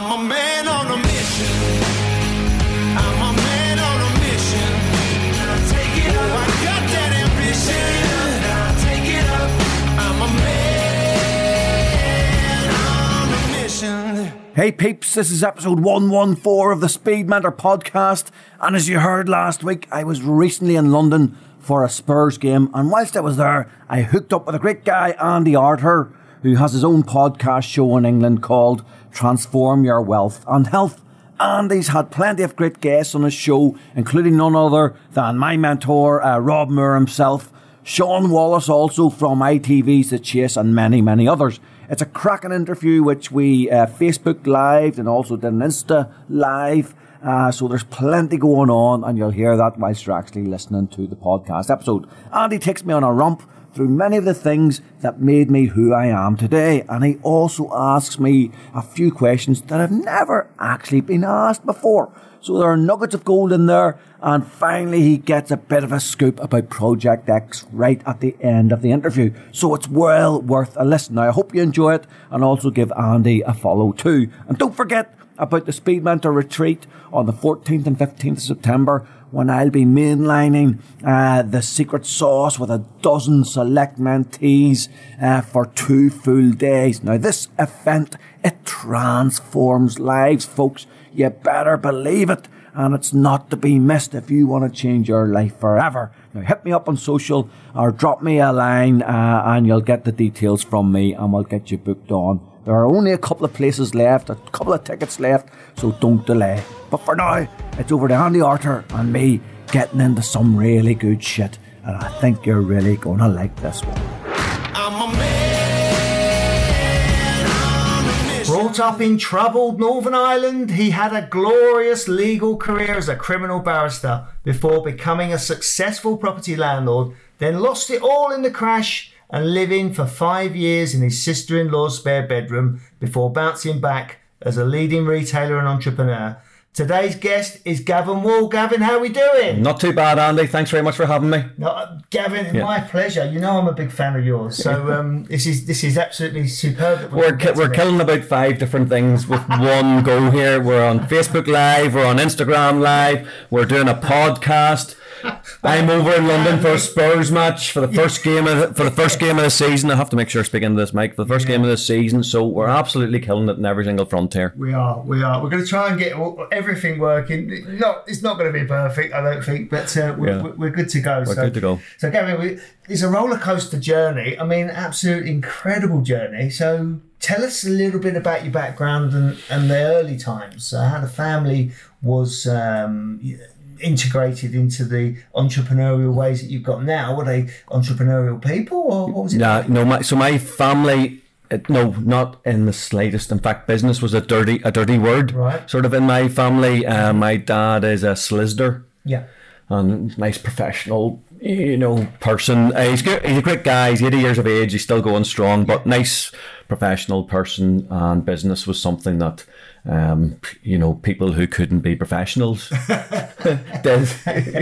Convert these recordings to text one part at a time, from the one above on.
I'm a man on a mission. I'm a man on a mission. Take it up. I got that ambition. Take it up. I'm a man on a mission. Hey peeps, this is episode 114 of the Speed podcast. And as you heard last week, I was recently in London for a Spurs game. And whilst I was there, I hooked up with a great guy, Andy Arter, who has his own podcast show in England called Transform Your Wealth and Health. Andy's had plenty of great guests on his show, including none other than my mentor, uh, Rob Moore himself, Shaun Wallace also from ITV's The Chase, and many, many others. It's a cracking interview which we uh, Facebook live and also did an Insta live. Uh, so there's plenty going on, and you'll hear that whilst you're actually listening to the podcast episode. Andy takes me on a romp through many of the things that made me who I am today, and he also asks me a few questions that have never actually been asked before. So there are nuggets of gold in there, and finally he gets a bit of a scoop about Project X right at the end of the interview. So it's well worth a listen. Now I hope you enjoy it, and also give Andy a follow too. And don't forget about the Speed Mentor retreat on the 14th and 15th of September when I'll be mainlining uh, the secret sauce with a dozen select mentees uh, for two full days. Now this event, it transforms lives, folks. You better believe it. And it's not to be missed if you want to change your life forever. Now hit me up on social or drop me a line uh, and you'll get the details from me and we'll get you booked on. There are only a couple of places left, a couple of tickets left, so don't delay. But for now, it's over to Andy Arter and me getting into some really good shit. And I think you're really to like this one. Brought up in troubled Northern Ireland, he had a glorious legal career as a criminal barrister before becoming a successful property landlord, then lost it all in the crash and living for five years in his sister in law's spare bedroom before bouncing back as a leading retailer and entrepreneur. Today's guest is Gavan Wall. Gavan, how are we doing? Not too bad, Andy. Thanks very much for having me. No, uh, Gavan, Yeah. my pleasure. You know I'm a big fan of yours, so um, this is this is absolutely superb. We're ki- we're killing about five different things with one go here. We're on Facebook Live. We're on Instagram Live. We're doing a podcast. I'm over in London for a Spurs match for the first game of the, for the first game of the season. I have to make sure I speak into this mic for the first game of the season. So we're absolutely killing it in every single frontier. We are, we are. We're going to try and get everything working. Not, it's not going to be perfect, I don't think, but uh, we're, Yeah. we're, good to go. We're so, good to go. So, Gavan, we, it's a roller coaster journey. I mean, absolute incredible journey. So, tell us a little bit about your background and, and the early times. Uh, how the family was um, integrated into the entrepreneurial ways that you've got now. Were they entrepreneurial people, or what was it? Yeah, no, my, so my family, uh, no, not in the slightest. In fact, business was a dirty, a dirty word. Right. Sort of in my family. Uh, my dad is a solicitor. Yeah. and nice professional, you know, person. Uh, he's good. He's a great guy. He's 80 years of age. He's still going strong, but nice professional person. And business was something that, um, you know, people who couldn't be professionals did,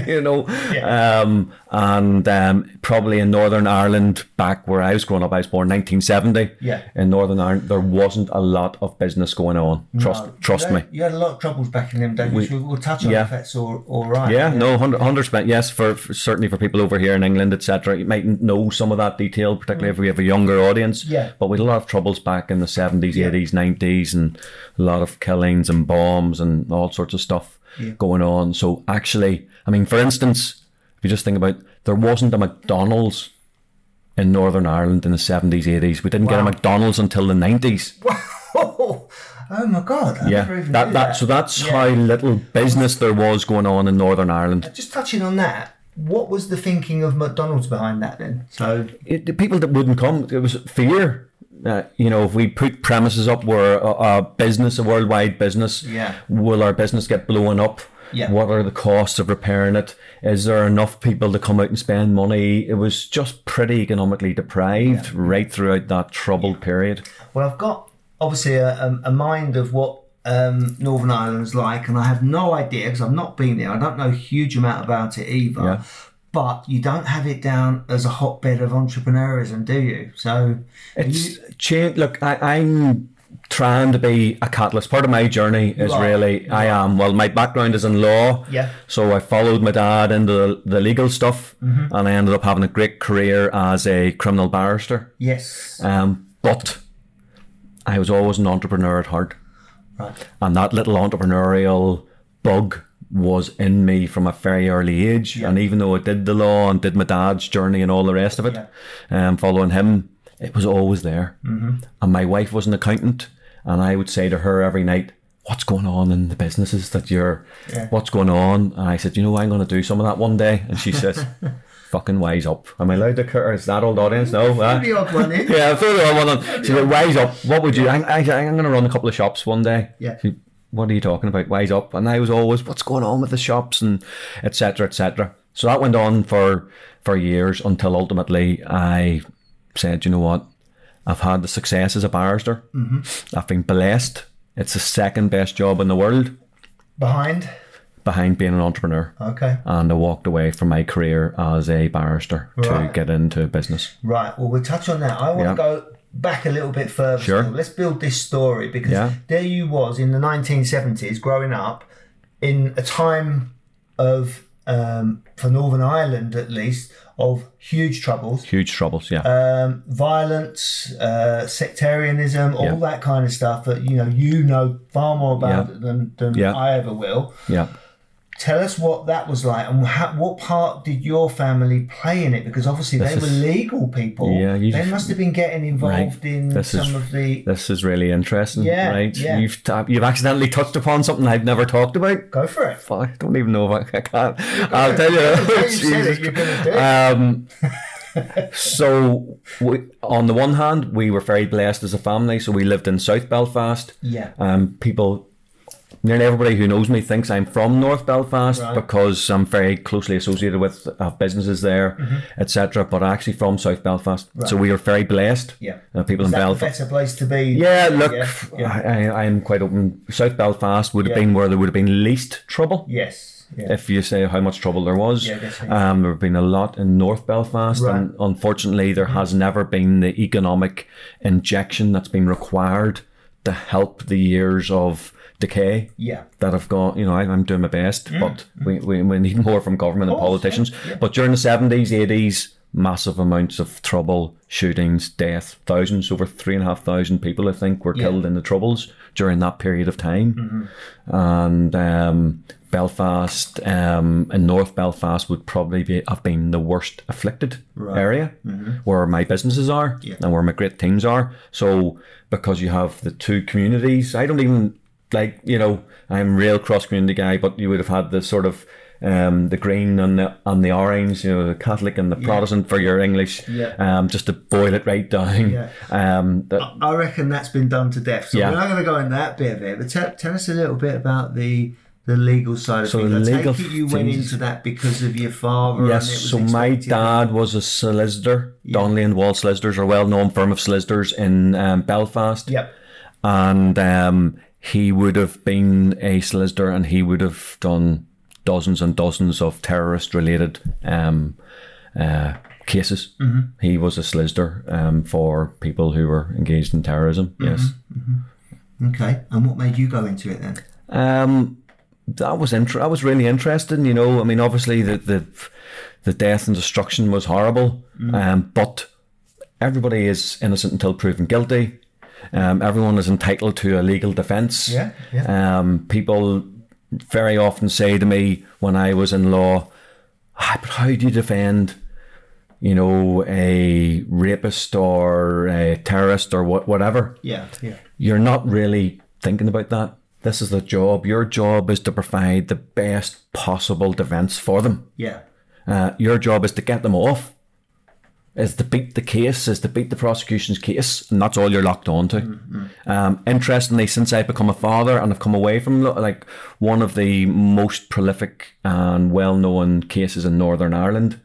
you know. Um, and um, probably in Northern Ireland, back where I was growing up, I was born 1970. Yeah. In Northern Ireland, there wasn't a lot of business going on. Trust, No, trust me. You had a lot of troubles back in them days, which we'll, we'll touch on yeah. if that's all, all right. Yeah, no, hundred hundred percent. Yes, for, for certainly for people over here in England, etc. You mightn't know some of that detail, particularly if we have a younger audience. Yeah. But we had a lot of troubles back in the seventies, eighties, nineties, and a lot of killings and bombs and all sorts of stuff going on. So actually, I mean, for instance, if you just think about, there wasn't a McDonald's in Northern Ireland in the seventies, eighties. We didn't get a McDonald's until the nineties. Oh, oh my God. I Yeah, that, knew that so that's Yeah. how little business there was going on in Northern Ireland. Uh, just touching on that, what was the thinking of McDonald's behind that then? So, it, the people that wouldn't come, it was fear. Uh, you know, if we put premises up where a, a business, a worldwide business, Yeah. will our business get blown up? Yeah. What are the costs of repairing it? Is there enough people to come out and spend money? It was just pretty economically deprived right throughout that troubled period. well, I've got obviously a, a, a mind of what um, Northern Ireland's like, and I have no idea because I've not been there. I don't know a huge amount about it either. Yeah. But you don't have it down as a hotbed of entrepreneurism, do you? So, It's change. Look, I, I'm trying to be a catalyst. Part of my journey is are. really I am. Well, my background is in law. Yeah. So I followed my dad into the, the legal stuff, Mm-hmm. and I ended up having a great career as a criminal barrister. Yes. Um, but I was always an entrepreneur at heart, Right. and that little entrepreneurial bug was in me from a very early age. Yeah. And even though I did the law and did my dad's journey and all the rest of it, um, following him, it was always there. Mm-hmm. And my wife was an accountant, and I would say to her every night, "What's going on in the businesses that you're? Yeah. What's going on?" And I said, "You know, I'm going to do some of that one day." And she says. Fucking wise up. Am I allowed to curse that old audience? No. huh? the odd one in. Yeah, throw the one on. She said, "Wise up. What would you? I, I, I'm going to run a couple of shops one day." Yeah. She, what are you talking about? Wise up. And I was always, "What's going on with the shops?" and etc. etc. So that went on for for years until ultimately I said, "You know what? I've had the success as a barrister. Mm-hmm. I've been blessed. It's the second best job in the world Behind. behind being an entrepreneur." Okay. And I walked away from my career as a barrister to get into business. Right. Well, we'll touch on that. I want Yeah. to go back a little bit further. Sure. still. Let's build this story because Yeah. there you was in the 1970s, growing up in a time of, um, for Northern Ireland at least, of huge troubles. Huge troubles, yeah. um, violence, uh, sectarianism, all Yeah. that kind of stuff that you know you know far more about Yeah. than, than Yeah. I ever will. yeah. Tell us what that was like, and how, what part did your family play in it? Because obviously they This were legal people. Yeah, you- they must have been getting involved in This some is- of the. This is really interesting, Yeah, right? yeah. You've you've accidentally touched upon something I've never talked about. Go for it. Fuck, I don't even know if I, I can't. I'll tell you. You it, you're going to do it. Um, so, we, on the one hand, we were very blessed as a family. So we lived in South Belfast. Yeah. Um, people, nearly everybody who knows me thinks I'm from North Belfast Right. because I'm very closely associated with uh, businesses there, Mm-hmm. etc. But I'm actually from South Belfast. So we are very blessed. yeah. Uh, people Is in Belfast. better place to be? Yeah, look, Yeah, yeah. I, I am quite open. South Belfast would have Yeah. been where there would have been least trouble. Yes. Yeah. If you say how much trouble there was, Yeah, yeah. um, there have been a lot in North Belfast, Right. and unfortunately, there has never been the economic injection that's been required to help the years of decay yeah. that have gone. You know, I, I'm doing my best, but we, we, we need more from government and Mm. politicians. yeah. But during the seventies, eighties, massive amounts of trouble, shootings, death, thousands, over three and a half thousand people, I think, were Yeah. killed in the troubles during that period of time. Mm-hmm. And um, Belfast um, and North Belfast would probably be, have been the worst afflicted area where my businesses are Mm-hmm. Yeah. and where my great teams are. So because you have the two communities, I don't even like you know I'm real cross community guy, but you would have had the sort of um, the green and the and the orange, you know, the Catholic and the Protestant for your English, Yeah. um, just to boil it right down. Yeah. Um, that, I reckon that's been done to death. So Yeah. we're not going to go in that bit of it, but tell, tell us a little bit about the the legal side of So things. I legal take it you went things- into that because of your father. and Yes, it was so my dad was a solicitor. Donnelly and Wall Solicitors are a well-known firm of solicitors in um, Belfast. Yep. and um, he would have been a solicitor, and he would have done dozens and dozens of terrorist-related um, uh, cases. Mm-hmm. He was a solicitor um, for people who were engaged in terrorism. Mm-hmm. Yes. Okay. And what made you go into it then? Um, that was inter- That was really interesting. You know, I mean, obviously the the the death and destruction was horrible, um, but everybody is innocent until proven guilty. Um, everyone is entitled to a legal defence. Yeah, yeah. Um, people very often say to me when I was in law, ah, "But how do you defend?" You know, a rapist or a terrorist or what, whatever Yeah. Yeah. you're not really thinking about that. This is the job. Your job is to provide the best possible defence for them. Yeah. Uh, your job is to get them off, is to beat the case, is to beat the prosecution's case, and that's all you're locked on to. Um, interestingly, since I've become a father and I've come away from like one of the most prolific and well-known cases in Northern Ireland,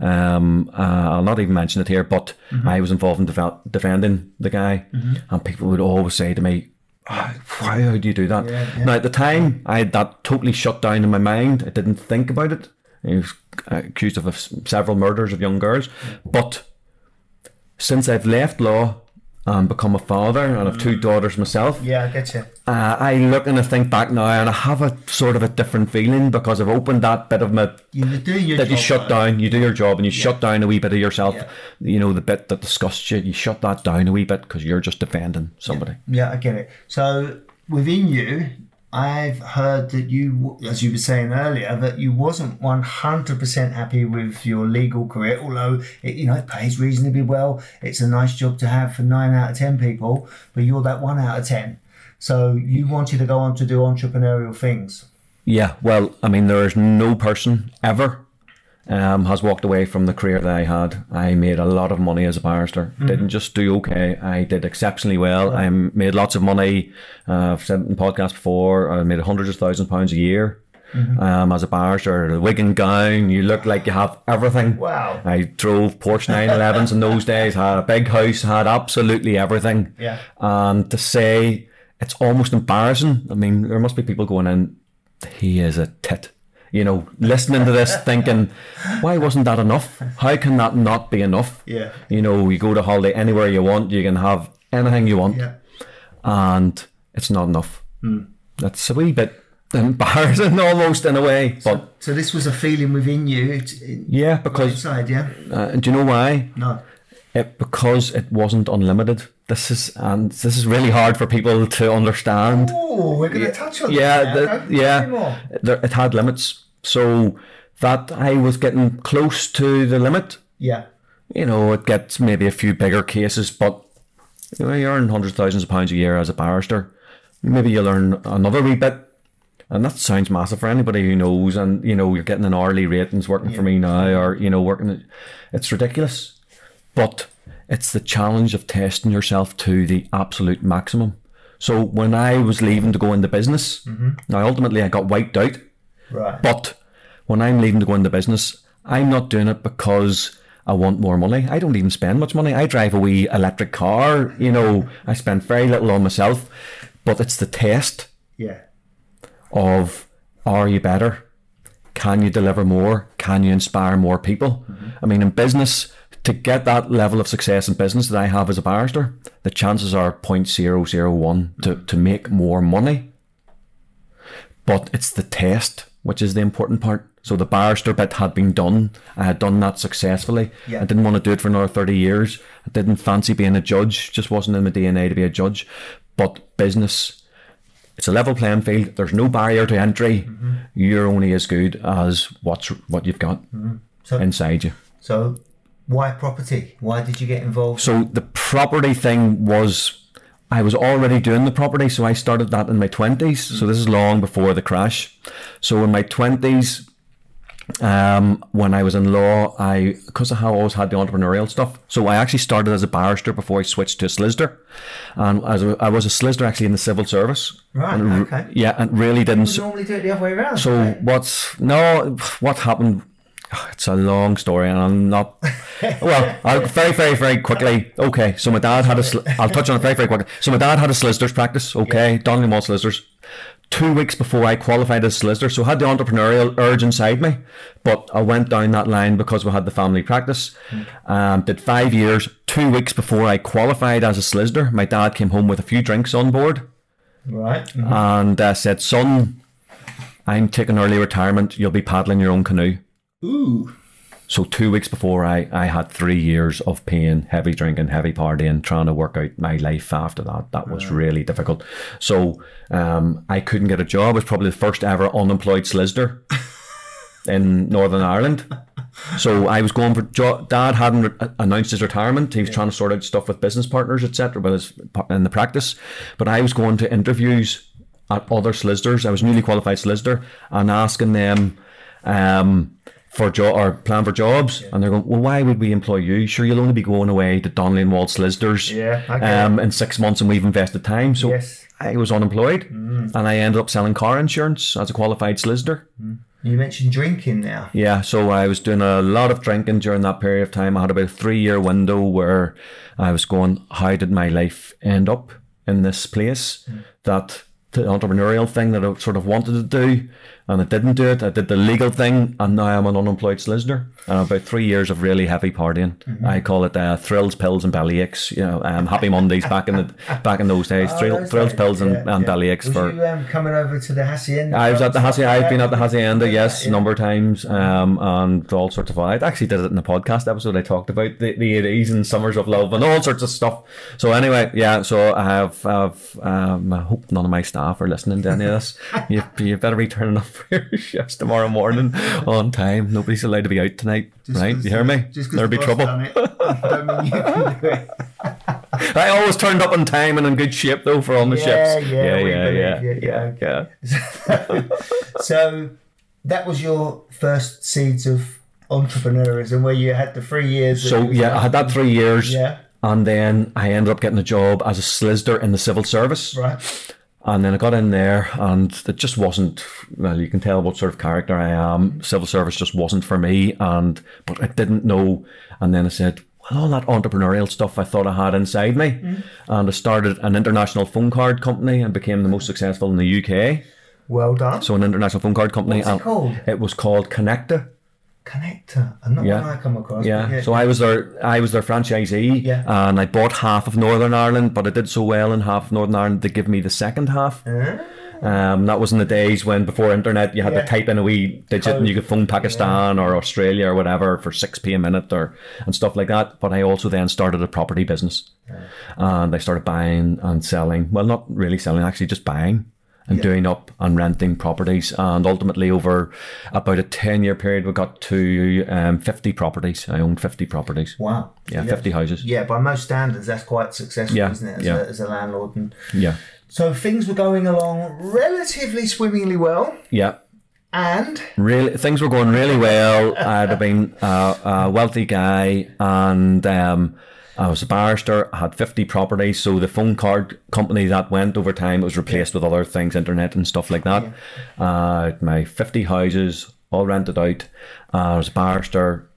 um, uh, I'll not even mention it here, but I was involved in defending the guy, and people would always say to me, "Ah, "Why? How do you do that?" Now, at the time, I had that totally shut down in my mind. I didn't think about it. He was accused of several murders of young girls. But since I've left law and become a father, and have two daughters myself. Yeah, I get you. Uh, I look and I think back now, and I have a sort of a different feeling because I've opened that bit of my You do your that you shut down, you do your job, and you shut down a wee bit of yourself. Yeah. You know the bit that disgusts you, you shut that down a wee bit because you're just defending somebody. Yeah, I get it. So within you, I've heard that you, as you were saying earlier, that you wasn't one hundred percent happy with your legal career. Although it, you know, it pays reasonably well. It's a nice job to have for nine out of ten people, but you're that one out of ten. So you wanted to go on to do entrepreneurial things. Yeah, well, I mean, there is no person ever um, has walked away from the career that I had. I made a lot of money as a barrister. Didn't just do okay. I did exceptionally well. I made lots of money. Uh, I've said in podcasts before. I made hundreds of thousands of pounds a year. Um, as a barrister, the wig and gown, you look like you have everything. Wow. I drove Porsche 911s in those days, had a big house, had absolutely everything. Yeah. And to say it's almost embarrassing. I mean, there must be people going in, he is a tit. You know, listening to this thinking, why wasn't that enough? How can that not be enough? Yeah. You know, you go to holiday anywhere you want, you can have anything you want, Yeah. and it's not enough. Hmm. That's a wee bit embarrassing almost in a way. But So this was a feeling within you. It's in- yeah, because inside, yeah. uh, do you know why? No. It, because it wasn't unlimited. This is and this is really hard for people to understand. Oh, we're going to touch on yeah, that. the- now. Go- tell me yeah. There, it had limits, so that I was getting close to the limit. Yeah. You know, it gets maybe a few bigger cases, but you, know, you earn hundreds of thousands of pounds a year as a barrister. Maybe you learn another wee bit, and that sounds massive for anybody who knows. And you know, you're getting an hourly rate and it's working for me now, or you know, working. It's ridiculous, but it's the challenge of testing yourself to the absolute maximum. So when I was leaving to go into business, mm-hmm. now ultimately I got wiped out. Right. But when I'm leaving to go into business, I'm not doing it because I want more money. I don't even spend much money. I drive a wee electric car. You know, I spend very little on myself. But it's the test yeah. of are you better? Can you deliver more? Can you inspire more people? Mm-hmm. I mean, in business, to get that level of success in business that I have as a barrister, the chances are 0.001 to, to make more money. But it's the test which is the important part. So the barrister bit had been done. I had done that successfully. Yeah. I didn't want to do it for another 30 years. I didn't fancy being a judge, just wasn't in my DNA to be a judge. But business, it's a level playing field. There's no barrier to entry. Mm-hmm. You're only as good as what's what you've got mm-hmm. So- inside you. So, why property? Why did you get involved? So the property thing was I was already doing the property, so I started that in my twenties. So this is long before the crash. So in my twenties, um, when I was in law, I because I always had the entrepreneurial stuff. So I actually started as a barrister before I switched to a solicitor, and as a, I was a solicitor actually in the civil service. Right, And okay. Yeah, and really didn't. Normally do it the other way around. So right? what's no? What happened? It's a long story, and I'm not. Well, I'll very, very, very quickly. Okay, so my dad had a. soli- I'll touch on it very, very quickly. So my dad had a solicitor's practice. Okay, Donnelly Wall solicitors. Two weeks before I qualified as a solicitor, so I had the entrepreneurial urge inside me, but I went down that line because we had the family practice. Um, did five years. Two weeks before I qualified as a solicitor, my dad came home with a few drinks on board right. and uh, said, "Son, I'm taking early retirement. You'll be paddling your own canoe." Ooh. So two weeks before I, I had three years of pain, heavy drinking, heavy partying, trying to work out my life after that. That was really difficult. So um, I couldn't get a job. I was probably the first ever unemployed solicitor in Northern Ireland. So I was going for jo- dad hadn't re- announced his retirement. He was trying to sort out stuff with business partners, etc. But his in the practice, but I was going to interviews at other solicitors. I was newly qualified solicitor and asking them um, for job or plan for jobs, and they're going, "Well, why would we employ you? Sure, you'll only be going away to Donnelly and Wall solicitors Yeah, get um, in six months, and we've invested time." So Yes. I was unemployed, mm. and I ended up selling car insurance as a qualified solicitor. Mm. You mentioned drinking now. Yeah, so I was doing a lot of drinking during that period of time. I had about a three year window where I was going, how did my life end up in this place mm. that the entrepreneurial thing that I sort of wanted to do, and I didn't do it. I did the legal thing, and now I'm an unemployed solicitor. And about three years of really heavy partying. Mm-hmm. I call it uh, thrills, pills, and belly aches. You know, um, happy Mondays back in the back in those days. Oh, Thrill, those thrills, days, pills, and, yeah, and yeah. belly aches Was for. you um, coming over to the Hacienda? I was at the hacienda. I've been at the Hacienda, yes, Yeah. a number of times, um, and all sorts of. I actually did it in the podcast episode. I talked about the, 80s and summers of love and all sorts of stuff. So anyway, yeah. So I have, I've, um, I hope none of my staff are listening to any of this. you, you better be turning up for your shifts tomorrow morning on time. Nobody's allowed to be out tonight, Just right? You hear me? There'll be trouble. done it, don't mean you can do it. I always turned up on time and in good shape though for all the Yeah, shifts. yeah, yeah, yeah, yeah, yeah, yeah. yeah. So that was your first seeds of entrepreneurism, where you had the three years. So yeah, I had that three years. Yeah. And then I ended up getting a job as a solicitor in the civil service. Right. And then I got in there, and it just wasn't. Well, you can tell what sort of character I am. Civil service just wasn't for me, and but I didn't know. And then I said, well, all that entrepreneurial stuff I thought I had inside me, mm-hmm. and I started an international phone card company and became the most successful in the UK. Well done. So an international phone card company. What's it called? It was called Connecta. Connector. And not Yeah. one I come across. Yeah. So I was their I was their franchisee, Yeah. and I bought half of Northern Ireland, but I did so well in half of Northern Ireland they give me the second half. Um, that was in the days when before internet you had Yeah. to type in a wee digit and you could phone Pakistan or Australia or whatever for six p a minute or and stuff like that. But I also then started a property business, and I started buying and selling. Well, not really selling, actually just buying. And doing up and renting properties, and ultimately over about a ten-year period, we got to um, fifty properties. I owned fifty properties. Wow. Yeah, So fifty houses. Yeah, by most standards, that's quite successful, Yeah, isn't it? As, yeah. a, as a landlord. And Yeah, so things were going along relatively swimmingly well, yeah. and really things were going really well. I'd have been a, a wealthy guy, and um, I was a barrister. I had fifty properties, so the phone card company that went over time it was replaced with other things, internet and stuff like that. Uh, my fifty houses all rented out. Uh, I was a barrister,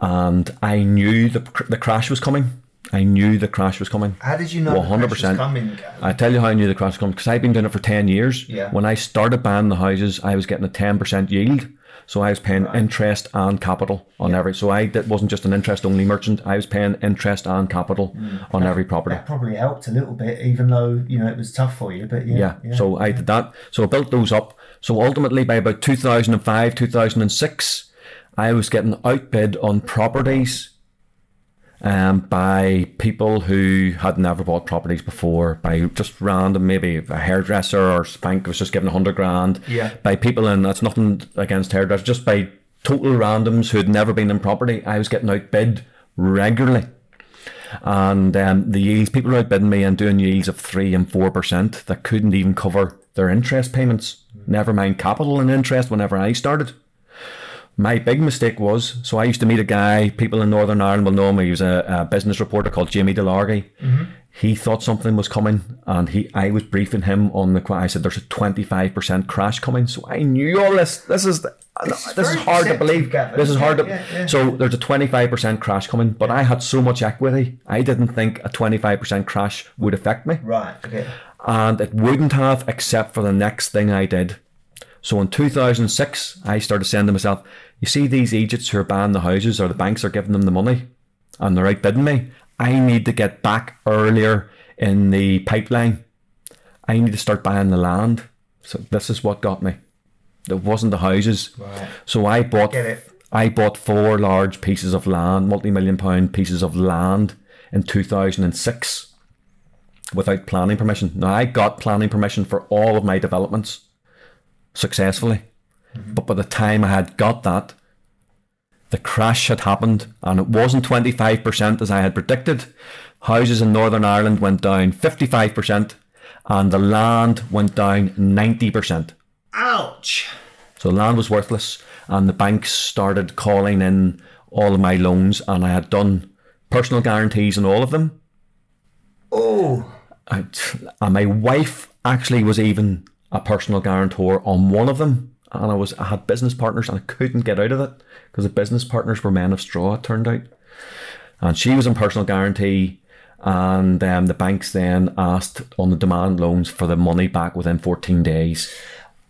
and I knew the the crash was coming. I knew the crash was coming. how did you know 100%. coming? I tell you how I knew the crash was coming because I've been doing it for ten years. Yeah. When I started buying the houses, I was getting a ten percent yield, so I was paying interest and capital on every. So I that wasn't just an interest only merchant. I was paying interest and capital Mm. on every property. That probably helped a little bit, even though you know it was tough for you. But yeah, Yeah. So I did that. So I built those up. So ultimately, by about two thousand and five, two thousand and six, I was getting outbid on properties um, by people who had never bought properties before, by just random, maybe a hairdresser or Spank was just given a hundred grand. Yeah. By people, and that's nothing against hairdressers, just by total randoms who had never been in property, I was getting outbid regularly. And um, the yields, people were outbidding me and doing yields of three and four percent that couldn't even cover their interest payments. Never mind capital and interest. Whenever I started, my big mistake was so I used to meet a guy. People in Northern Ireland will know him. He was a, a business reporter called Jamie Delargy. Mm-hmm. He thought something was coming, and he I was briefing him on the. I said, "There's a twenty five percent crash coming." So I knew all this. This is the, this, is is hard to believe. Gavan. This is hard Yeah, to. yeah, yeah. So there's a twenty five percent crash coming, but I had so much equity. I didn't think a twenty five percent crash would affect me right. Okay. and it wouldn't have except for the next thing I did. So in 2006, I started saying to myself, you see these Egypts who are buying the houses or the banks are giving them the money and they're outbidding me. I need to get back earlier in the pipeline. I need to start buying the land. So this is what got me. It wasn't the houses. Right. So I bought it. I bought four large pieces of land, multi-million pound pieces of land in 2006 without planning permission. Now I got planning permission for all of my developments successfully. Mm-hmm. But by the time I had got that, the crash had happened and it wasn't 25% as I had predicted. Houses in Northern Ireland went down 55% and the land went down 90%. Ouch. So the land was worthless, and the banks started calling in all of my loans, and I had done personal guarantees on all of them. Oh. And my wife actually was even a personal guarantor on one of them, and I was I had business partners, and I couldn't get out of it because the business partners were men of straw. It turned out, and she was in personal guarantee, and um, the banks then asked on the demand loans for the money back within 14 days.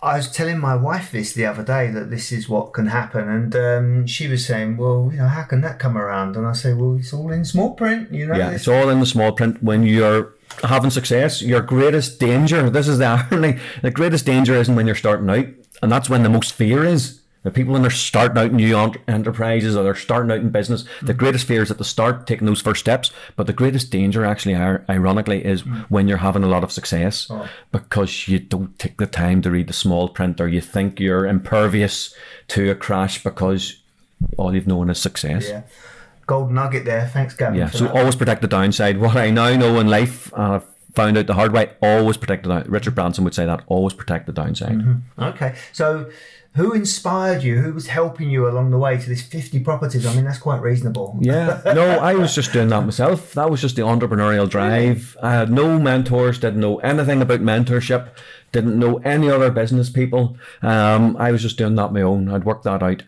I was telling my wife this the other day that this is what can happen, and um, she was saying, "Well, you know, how can that come around?" And I say, "Well, it's all in small print, you know." Yeah, it's all in the small print. When you're having success, your greatest danger, this is the irony, the greatest danger isn't when you're starting out, and that's when the most fear is. The people when they're starting out new enterprises or they're starting out in business, the mm. greatest fear is at the start, taking those first steps. But the greatest danger, actually, ironically, is mm. when you're having a lot of success oh. because you don't take the time to read the small print or you think you're impervious to a crash because all you've known is success. yeah. Gold nugget there. Thanks, Gavan. Yeah, so that. always protect the downside. What I now know in life, I've found out the hard way, always protect the downside. Richard Branson would say that, always protect the downside. Okay, so who inspired you? Who was helping you along the way to this 50 properties? I mean, that's quite reasonable. Yeah, no, I was just doing that myself. That was just the entrepreneurial drive. I had no mentors, didn't know anything about mentorship, didn't know any other business people. Um, I was just doing that my own. I'd worked that out.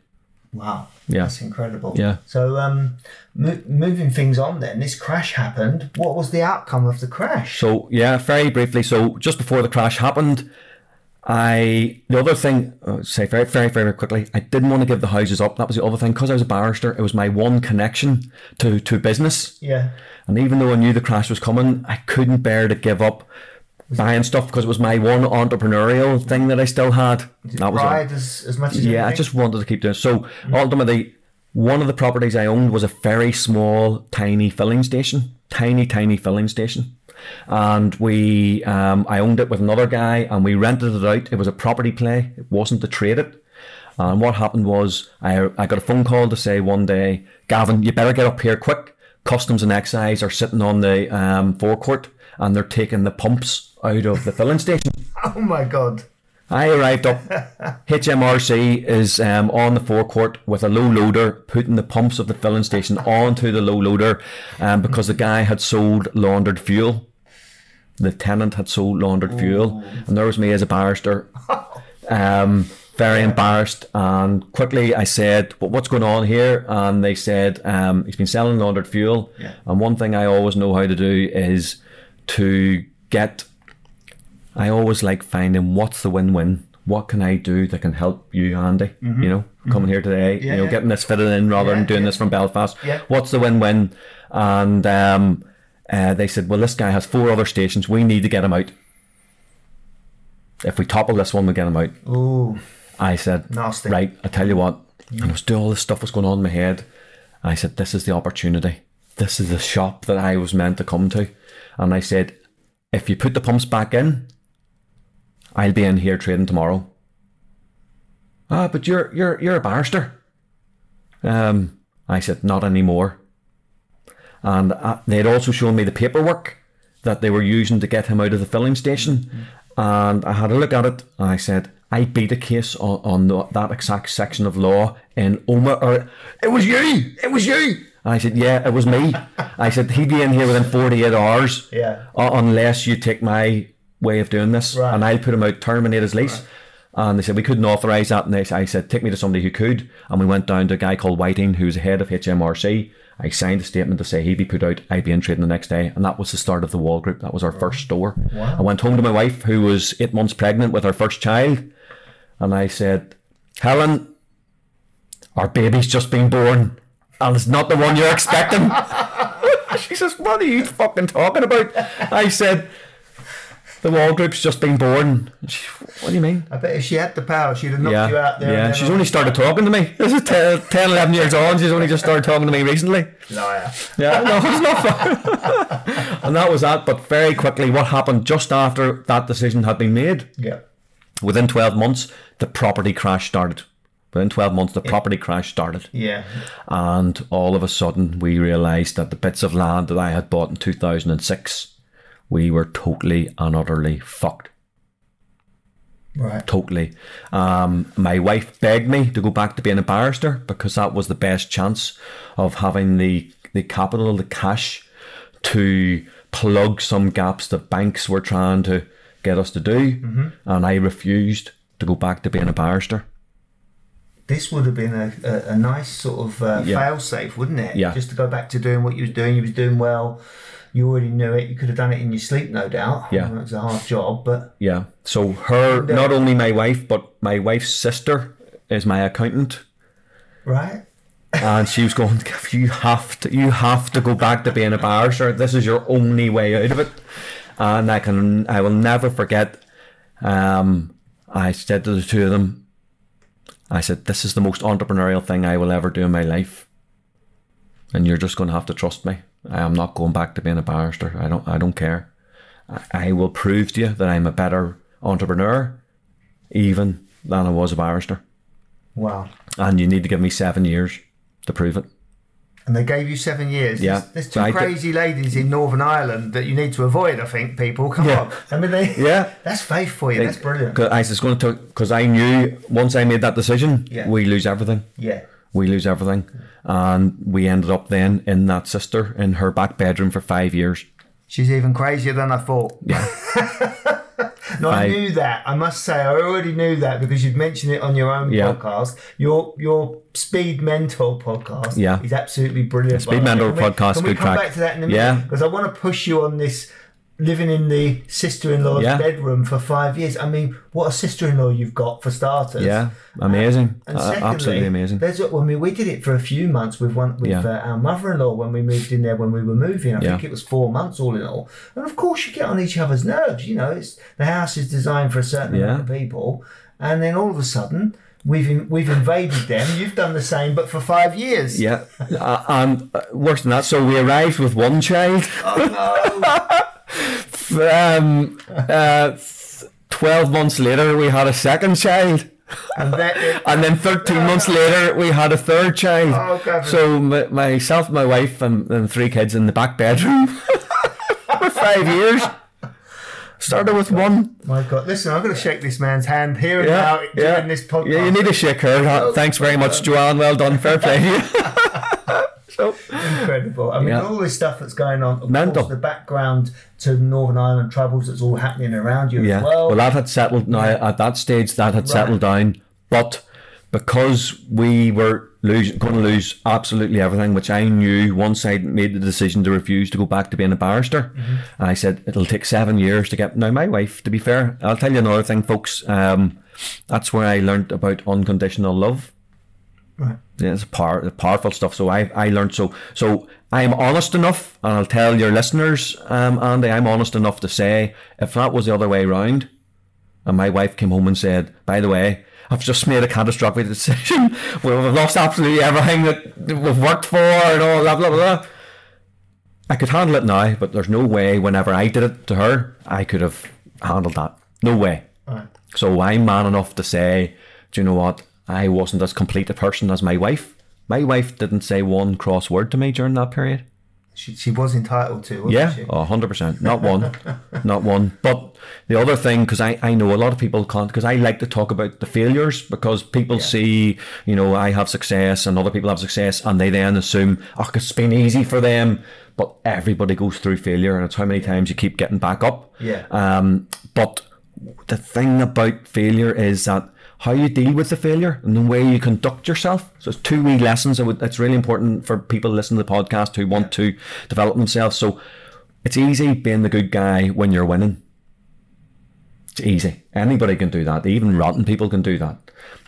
Wow. Yeah. That's incredible. Yeah. So, um, mo- moving things on then, this crash happened. What was the outcome of the crash? So yeah, very briefly. So just before the crash happened, I the other thing, uh, say very very very quickly, I didn't want to give the houses up. That was the other thing because I was a barrister. It was my one connection to to business, yeah. and even though I knew the crash was coming, I couldn't bear to give up buying stuff because it was my one entrepreneurial thing that I still had. That was it. As, as much as Yeah, I just wanted to keep doing it. So ultimately, one of the properties I owned was a very small, tiny filling station. Tiny, tiny filling station. And we, um, I owned it with another guy and we rented it out. It was a property play. It wasn't to trade it. And what happened was I, I got a phone call to say one day, Gavan, you better get up here quick. Customs and excise are sitting on the um, forecourt and they're taking the pumps out of the filling station. Oh my God. I arrived up. HMRC is um, on the forecourt with a low loader, putting the pumps of the filling station onto the low loader um, because the guy had sold laundered fuel. The tenant had sold laundered fuel, and there was me as a barrister, um, very embarrassed. And quickly I said, "What- "What's going on here?" And they said, um, "He's been selling laundered fuel." Yeah. And one thing I always know how to do is to get I always like finding what's the win-win. What can I do that can help you, Andy? You know, coming here today, Mm-hmm. Yeah, you know, yeah. getting this fitted in rather Yeah, than doing this from Belfast. Yeah. What's the win-win? And um, uh, they said, well, this guy has four other stations. We need to get him out. If we topple this one, we get him out. Ooh. I said, Nasty. right, I tell you what. And I was doing all this stuff was going on in my head. I said, this is the opportunity. This is the shop that I was meant to come to. And I said, if you put the pumps back in, I'll be in here trading tomorrow. Ah, but you're you're you're a barrister. Um, I said, not anymore. And uh, they had also shown me the paperwork that they were using to get him out of the filling station. And I had a look at it and I said, I beat a case on, on the, that exact section of law in Omagh. Or, it was you! It was you! And I said, yeah, it was me. I said, he'd be in here within 48 hours. Yeah. uh, unless you take my way of doing this. Right. And I'll put him out, terminate his lease. And they said we couldn't authorise that. And they, I said, take me to somebody who could. And we went down to a guy called Whiting, who's the head of HMRC. I signed a statement to say he'd be put out, I'd be in trading the next day. And that was the start of the Wall Group. That was our first store. I went home to my wife, who was eight months pregnant with our first child. And I said, Helen, our baby's just been born. And it's not the one you're expecting. she says, What are you fucking talking about? I said, The Wall Group's just been born. She, what do you mean? I bet if she had the power, she'd have knocked Yeah, you out there. yeah. She's only started talking to me. This is 10, 10, 11 years on. She's only just started talking to me recently. Liar. Yeah, no, it's not fun. and that was that. But very quickly, what happened just after that decision had been made? Yeah. Within 12 months, the property crash started. Within 12 months, the property crash started. Yeah. And all of a sudden, we realised that the bits of land that I had bought in 2006, we were totally and utterly fucked. Right. Totally. Um, my wife begged me to go back to being a barrister because that was the best chance of having the, the capital, the cash to plug some gaps that banks were trying to get us to do. And I refused to go back to being a barrister. This would have been a, a, a nice sort of uh, Yeah. fail safe, wouldn't it? Yeah. Just to go back to doing what you was doing. You was doing well. You already knew it. You could have done it in your sleep, no doubt. Yeah. Well, it's a hard job, but Yeah. So her, uh, not only my wife, but my wife's sister is my accountant. right. and she was going, "You have to, you have to go back to being a barrister. This is your only way out of it." And I can, I will never forget. Um, I said to the two of them, I said, "This is the most entrepreneurial thing I will ever do in my life, and you're just going to have to trust me. I am not going back to being a barrister. I don't, I don't care. I, I will prove to you that I'm a better entrepreneur, even than I was a barrister." Wow. and you need to give me seven years to prove it. And they gave you seven years. Yeah. There's, there's two I did- crazy ladies in Northern Ireland that you need to avoid, I think, people. Come Yeah. on. I mean, they, Yeah. that's faith for you. That's brilliant. Cause I was going to because I knew once I made that decision, Yeah. we lose everything. Yeah. We lose everything, and we ended up then in that sister in her back bedroom for five years. She's even crazier than I thought. Yeah, No, I Five. knew that. I must say, I already knew that because you've mentioned it on your own Yeah. podcast. Your your Speed Mentor podcast Yeah. is absolutely brilliant. Speed the way. Mentor Can we- podcast, Can we good come crack. back to that in a minute? Yeah. Because I want to push you on this living in the sister-in-law's Yeah. bedroom for five years. I mean, what a sister-in-law you've got for starters. yeah, amazing, And Uh, secondly, absolutely amazing. There's a, when we, we did it for a few months with one with Yeah. uh, our mother-in-law when we moved in there when we were moving. I Yeah. think it was four months all in all. And of course, you get on each other's nerves. You know, it's the house is designed for a certain amount of people, and then all of a sudden. We've in, we've invaded them. You've done the same, but for five years. Yeah, uh, and uh, worse than that. So we arrived with one child. um, uh, Twelve months later, we had a second child. And then 13 months later, we had a third child. Oh, God. so my, myself, my wife, and, and three kids in the back bedroom for five years. Started with one. my God, listen, I'm going to shake this man's hand here and Yeah, now yeah. during this podcast. Yeah, you need to shake her. Thanks very much, Joanne. Well done. Fair play. so, incredible. I mean, Yeah. all this stuff that's going on. Of Mental. course, the background to Northern Ireland troubles that's all happening around you yeah. as well. Well, that had settled now. At that stage, that had settled down. But because we were lose, going to lose absolutely everything, which I knew once I made the decision to refuse to go back to being a barrister, and I said it'll take seven years to get. Now, my wife, to be fair, I'll tell you another thing, folks. Um, that's where I learned about unconditional love. Right. Yeah, it's power, powerful stuff. So I, I learned so so I'm honest enough, and I'll tell your listeners, um, Andy, I'm honest enough to say if that was the other way round, and my wife came home and said, by the way, I've just made a catastrophic decision. We've lost absolutely everything that we've worked for and all blah blah blah. I could handle it now, but there's no way. Whenever I did it to her, I could have handled that. No way. Right. So I'm man enough to say, do you know what? I wasn't as complete a person as my wife. My wife didn't say one cross word to me during that period. She, she was entitled to, wasn't Yeah, she? a hundred percent. Not one, not one. But the other thing, because I, I know a lot of people can't, because I like to talk about the failures, because people see, you know, I have success and other people have success, and they then assume, oh, it's been easy for them. But everybody goes through failure, and it's how many times you keep getting back up. Yeah. Um, but the thing about failure is that how you deal with the failure and the way you conduct yourself. So it's two wee lessons. It's really important for people listening to the podcast who want to develop themselves. So it's easy being the good guy when you're winning. It's easy. Anybody can do that. Even rotten people can do that.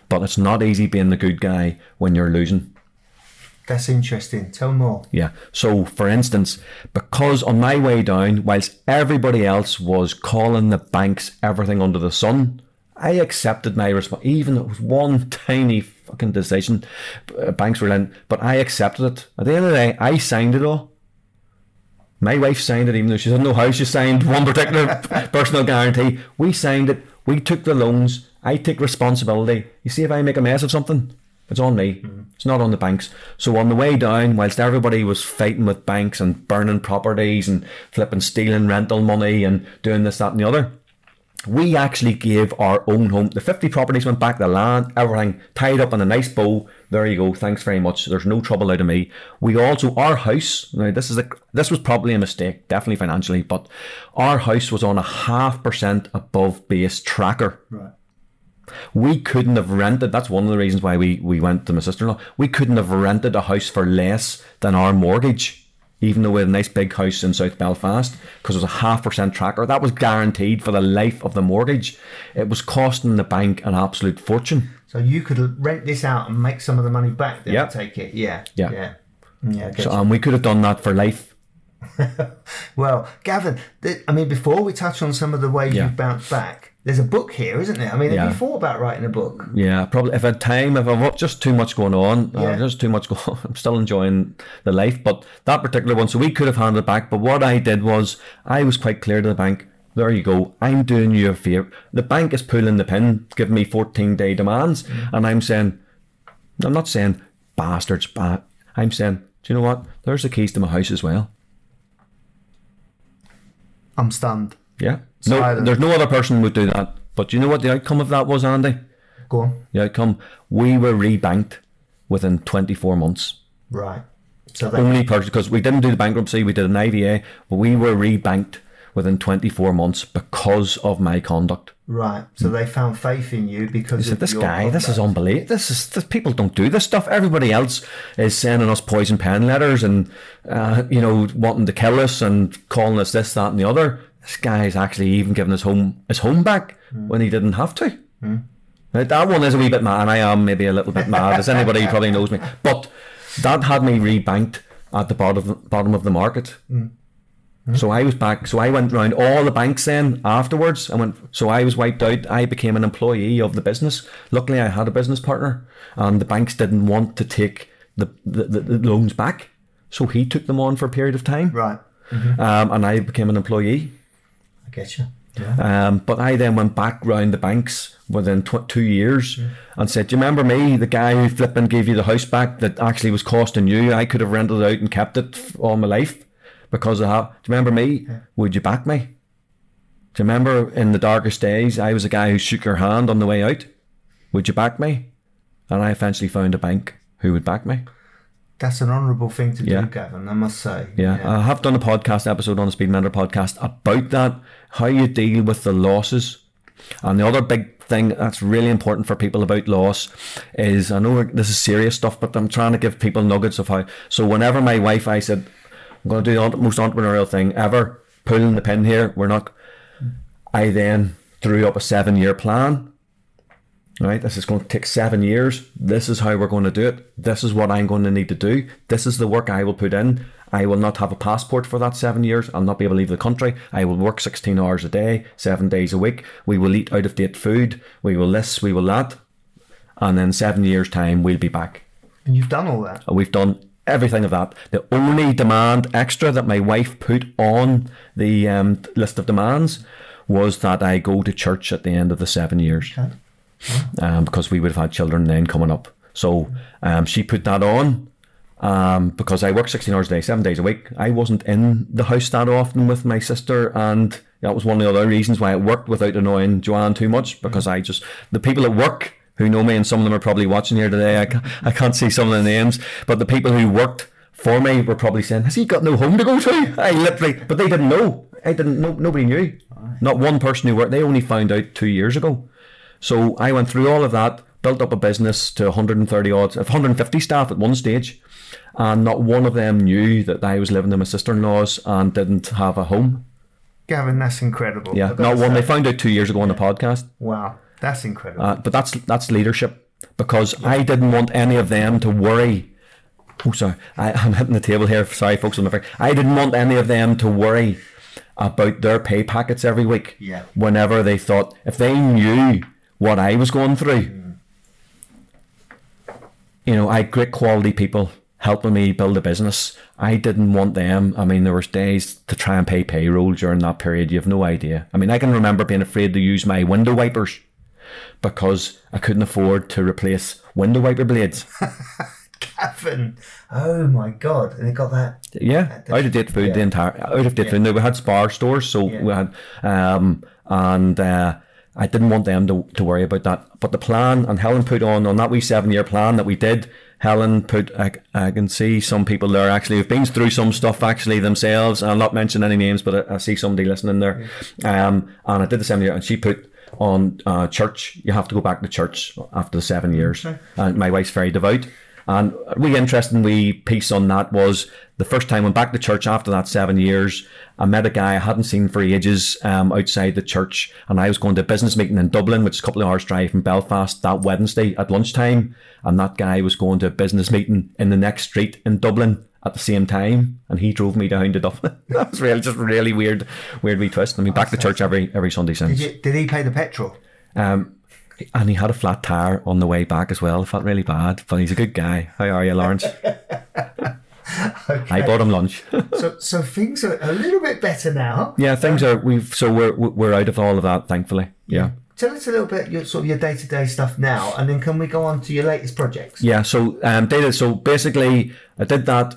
But it's not easy being the good guy when you're losing. That's interesting. Tell more. Yeah. So, for instance, because on my way down, whilst everybody else was calling the banks everything under the sun, I accepted my response. Even it was one tiny fucking decision, uh, banks were lending, but I accepted it. At the end of the day, I signed it all. My wife signed it, even though she doesn't know how she signed one particular personal guarantee. We signed it. We took the loans. I take responsibility. You see, if I make a mess of something, it's on me. It's not on the banks. So on the way down, whilst everybody was fighting with banks and burning properties and flipping, stealing rental money and doing this, that, and the other, we actually gave our own home. The 50 properties went back, the land, everything tied up in a nice bow. There you go. Thanks very much. There's no trouble out of me. We also, our house, now this is a, this was probably a mistake, definitely financially, but our house was on a half percent above base tracker. Right. We couldn't have rented. That's one of the reasons why we, we went to my sister in law. We couldn't have rented a house for less than our mortgage even though we had a nice big house in South Belfast, because it was a half percent tracker. That was guaranteed for the life of the mortgage. It was costing the bank an absolute fortune. So you could rent this out and make some of the money back. Then Yeah. take it. Yeah, Yeah. yeah, mm, yeah. So, you. and we could have done that for life. Well, Gavan, th- I mean, before we touch on some of the ways Yeah. you've bounced back, there's a book here, isn't there? I mean, have Yeah. you thought about writing a book? Yeah, probably if I had time, if I've just too much going on, Yeah. uh, just too much going on, I'm still enjoying the life. But that particular one, so we could have handed it back. But what I did was, I was quite clear to the bank, there you go, I'm doing you a favour. The bank is pulling the pin, giving me 14 day demands. And I'm saying, I'm not saying bastards, but I'm saying, do you know what? There's the keys to my house as well. I'm stunned. Yeah. No, there's no other person would do that. But you know what the outcome of that was, Andy? Go on. The outcome, we were rebanked within 24 months. Right. So they, only person because we didn't do the bankruptcy, we did an IVA, but we were rebanked within 24 months because of my conduct. right. So they found faith in you because I said, of this guy, this is conduct. unbelievable. This is this, people don't do this stuff. Everybody else is sending us poison pen letters and uh, you know wanting to kill us and calling us this, that, and the other. This guy is actually even giving his home his home back hmm. when he didn't have to. Hmm. Now, that one is a wee bit mad. I am maybe a little bit mad, as anybody probably knows me. But that had me rebanked at the bottom bottom of the market. Hmm. So I was back. So I went round all the banks then afterwards. I went. So I was wiped out. I became an employee of the business. Luckily, I had a business partner, and the banks didn't want to take the the, the, the loans back. So he took them on for a period of time, Right. Mm-hmm. um, and I became an employee. Get you. Yeah. Um, but I then went back round the banks within tw- two years and said, "Do you remember me, the guy who flipping gave you the house back that actually was costing you? I could have rented it out and kept it all my life because of that. Do you remember me? Would you back me? Do you remember in the darkest days, I was a guy who shook your hand on the way out? Would you back me? And I eventually found a bank who would back me. That's an honourable thing to do, Yeah. Gavan. I must say. Yeah, I have done a podcast episode on the Speed Mentor podcast about that, how you deal with the losses. And the other big thing that's really important for people about loss is I know this is serious stuff, but I'm trying to give people nuggets of how. So, whenever my wife, I said, I'm going to do the most entrepreneurial thing ever, pulling the pin here, we're not. I then drew up a seven year plan. Right, this is going to take seven years. This is how we're going to do it. This is what I'm going to need to do. This is the work I will put in. I will not have a passport for that seven years. I'll not be able to leave the country. I will work 16 hours a day, seven days a week. We will eat out of date food. We will this, we will that. And then seven years' time, we'll be back. And you've done all that. We've done everything of that. The only demand extra that my wife put on the um, list of demands was that I go to church at the end of the seven years. Um, because we would have had children then coming up. So um, she put that on um, because I work 16 hours a day, seven days a week. I wasn't in the house that often with my sister, and that was one of the other reasons why I worked without annoying Joanne too much because I just, the people at work who know me, and some of them are probably watching here today, I can't, I can't see some of the names, but the people who worked for me were probably saying, Has he got no home to go to? I literally, but they didn't know. I didn't know, nobody knew. Not one person who worked, they only found out two years ago. So I went through all of that, built up a business to 130 odd, 150 staff at one stage, and not one of them knew that I was living in my sister-in-law's and didn't have a home. Gavan, that's incredible. Yeah, not one. They found out two years ago on the podcast. Wow, that's incredible. Uh, but that's that's leadership because I didn't want any of them to worry. Oh, sorry, I, I'm hitting the table here. Sorry, folks, on the fair. I didn't want any of them to worry about their pay packets every week. Yeah. Whenever they thought, if they knew what I was going through, you know, I had great quality people helping me build a business. I didn't want them. I mean, there was days to try and pay payroll during that period. You have no idea. I mean, I can remember being afraid to use my window wipers because I couldn't afford to replace window wiper blades. Gavan, oh my God, and they got that. Yeah, out of date food. yeah. The entire out of date food. Now we had spar stores, so Yeah. we had, um, and uh, I didn't want them to, to worry about that. But the plan, and Helen put on on that wee seven year plan that we did. Helen put. I, I can see some people there actually who've been through some stuff actually themselves. I'll not mention any names, but I, I see somebody listening there. Um, and I did the seven year, and she put on uh, church. You have to go back to church after the seven years. And my wife's very devout. And a wee interesting wee piece on that was the first time I went back to church after that seven years. I met a guy I hadn't seen for ages um, outside the church, and I was going to a business meeting in Dublin, which is a couple of hours drive from Belfast, that Wednesday at lunchtime. And that guy was going to a business meeting in the next street in Dublin at the same time, and he drove me down to Dublin. that was really just really weird, weird wee twist. I mean, back to church every every Sunday since. Did, you, did he pay the petrol? Um, and he had a flat tire on the way back as well. Felt really bad, but he's a good guy. How are you, Lawrence? I bought him lunch. So, so things are a little bit better now. yeah, things are we've so we're we're out of all of that, thankfully. Yeah. Tell us a little bit your sort of your day to day stuff now, and then can we go on to your latest projects? Yeah, so um, data. So basically, I did that.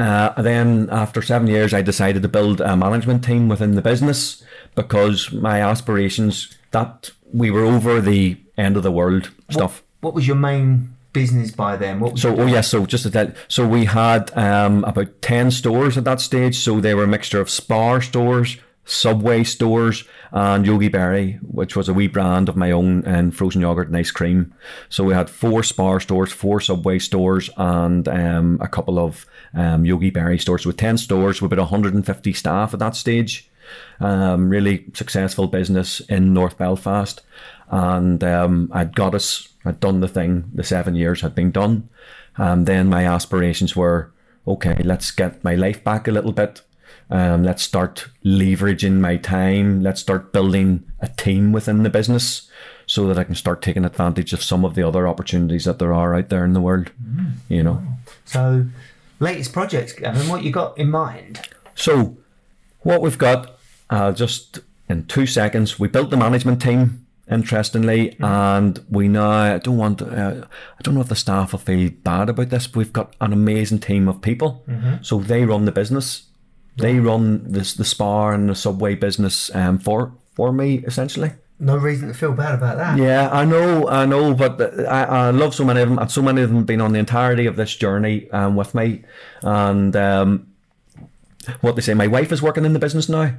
Uh, and then after seven years, I decided to build a management team within the business because my aspirations that we were over the end of the world stuff. What was your main business by then? What was So, oh yes, so just to tell, so we had um, about 10 stores at that stage. So they were a mixture of Spar stores, Subway stores, and Yogi Berry, which was a wee brand of my own and frozen yogurt and ice cream. So we had four Spar stores, four Subway stores, and um, a couple of um, Yogi Berry stores. So with 10 stores, with about 150 staff at that stage. Um, really successful business in North Belfast. And um, I'd got us, I'd done the thing, the seven years had been done. And then my aspirations were okay, let's get my life back a little bit. Um, let's start leveraging my time. Let's start building a team within the business so that I can start taking advantage of some of the other opportunities that there are out there in the world. You know. so latest projects, Gavan? What you got in mind? So, what we've got, uh, just in two seconds, we built the management team. Interestingly, and we now I don't want uh, I don't know if the staff will feel bad about this, but we've got an amazing team of people. So they run the business, they run this the Spar and the Subway business um, for for me essentially. No reason to feel bad about that. Yeah, I know, I know, but I, I love so many of them, and so many of them have been on the entirety of this journey um, with me. And um, what they say, my wife is working in the business now.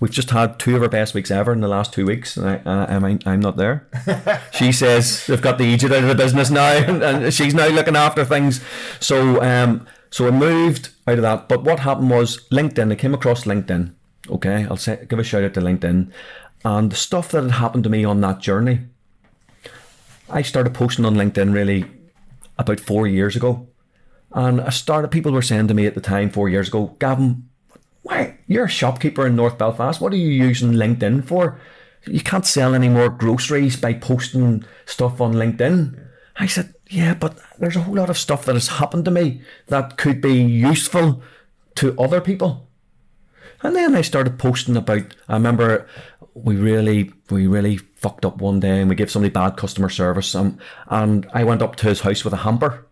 We've just had two of our best weeks ever in the last two weeks, and I, uh, I'm, I'm not there. she says they've got the Egypt out of the business now, and she's now looking after things. So, um, so I moved out of that. But what happened was LinkedIn. I came across LinkedIn. Okay, I'll say give a shout out to LinkedIn, and the stuff that had happened to me on that journey. I started posting on LinkedIn really about four years ago. And I started, people were saying to me at the time, four years ago, Gavan, why? You're a shopkeeper in North Belfast. What are you using LinkedIn for? You can't sell any more groceries by posting stuff on LinkedIn. I said, yeah, but there's a whole lot of stuff that has happened to me that could be useful to other people. And then I started posting about. I remember we really, we really fucked up one day, and we gave somebody bad customer service. Um, and I went up to his house with a hamper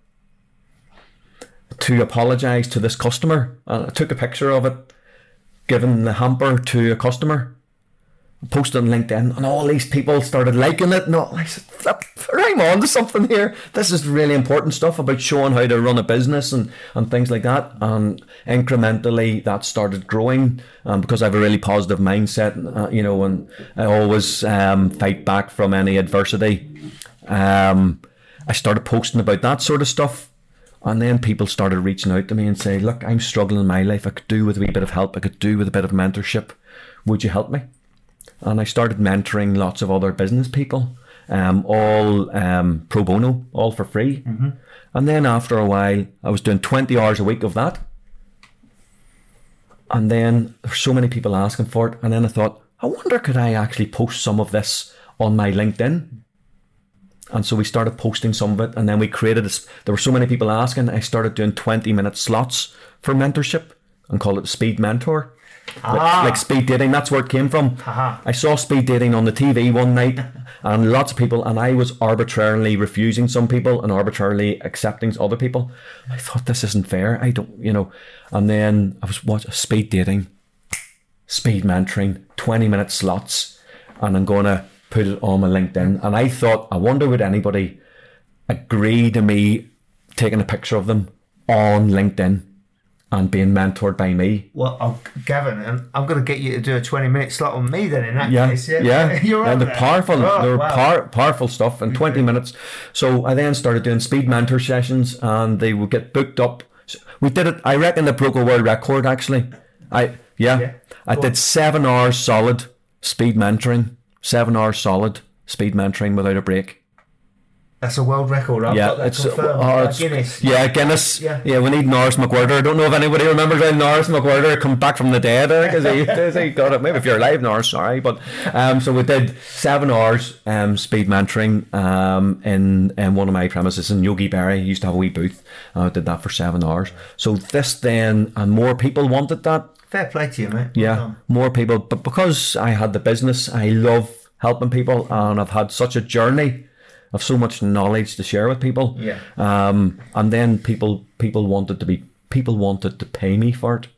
to apologise to this customer. And I took a picture of it, given the hamper to a customer, posted on LinkedIn, and all these people started liking it. All, I said, "Flip, I'm on to something here. This is really important stuff about showing how to run a business and, and things like that. And incrementally, that started growing um, because I have a really positive mindset, uh, you know, and I always um, fight back from any adversity. Um, I started posting about that sort of stuff. And then people started reaching out to me and say, Look, I'm struggling in my life. I could do with a wee bit of help. I could do with a bit of mentorship. Would you help me? And I started mentoring lots of other business people, um, all um, pro bono, all for free. And then after a while, I was doing 20 hours a week of that. And then there's so many people asking for it. And then I thought, I wonder could I actually post some of this on my LinkedIn? And so we started posting some of it, and then we created this. There were so many people asking. I started doing twenty minute slots for mentorship and call it Speed Mentor, ah. like, like speed dating. That's where it came from. Uh-huh. I saw speed dating on the TV one night, and lots of people, and I was arbitrarily refusing some people and arbitrarily accepting other people. I thought this isn't fair. I don't, you know. And then I was watching speed dating, speed mentoring, twenty minute slots, and I'm gonna put it on my LinkedIn. And I thought, I wonder would anybody agree to me taking a picture of them on LinkedIn? and being mentored by me. Well, oh, Gavan, I'm, I'm going to get you to do a 20 minute slot on me then in that Yeah, case. yeah, You're right. and they're there. powerful. Oh, they're wow. power, powerful stuff in twenty minutes. So I then started doing speed mentor sessions, and they would get booked up. So We did it. I reckon they broke a world record. Actually, I yeah, Yeah, I did seven hours solid speed mentoring. Seven hours solid speed mentoring without a break. That's a world record. I've Yeah, it's confirmed. oh, Uh, it's- Guinness. Yeah, Guinness. Yeah. Yeah. we need Norris McWhirter. I don't know if anybody remembers how Norris McWhirter come back from the dead. Is he, he got it. Maybe if you're alive, Norris, sorry. But um, so we did seven hours um, speed mentoring um, in in one of my premises in Yogi Berry. He used to have a wee booth. I did that for seven hours. So this then and more people wanted that. Fair play to you, mate. Yeah, more people. But because I had the business, I love helping people, and I've had such a journey of so much knowledge to share with people. Yeah. Um, and then people people wanted to be people wanted to pay me for it,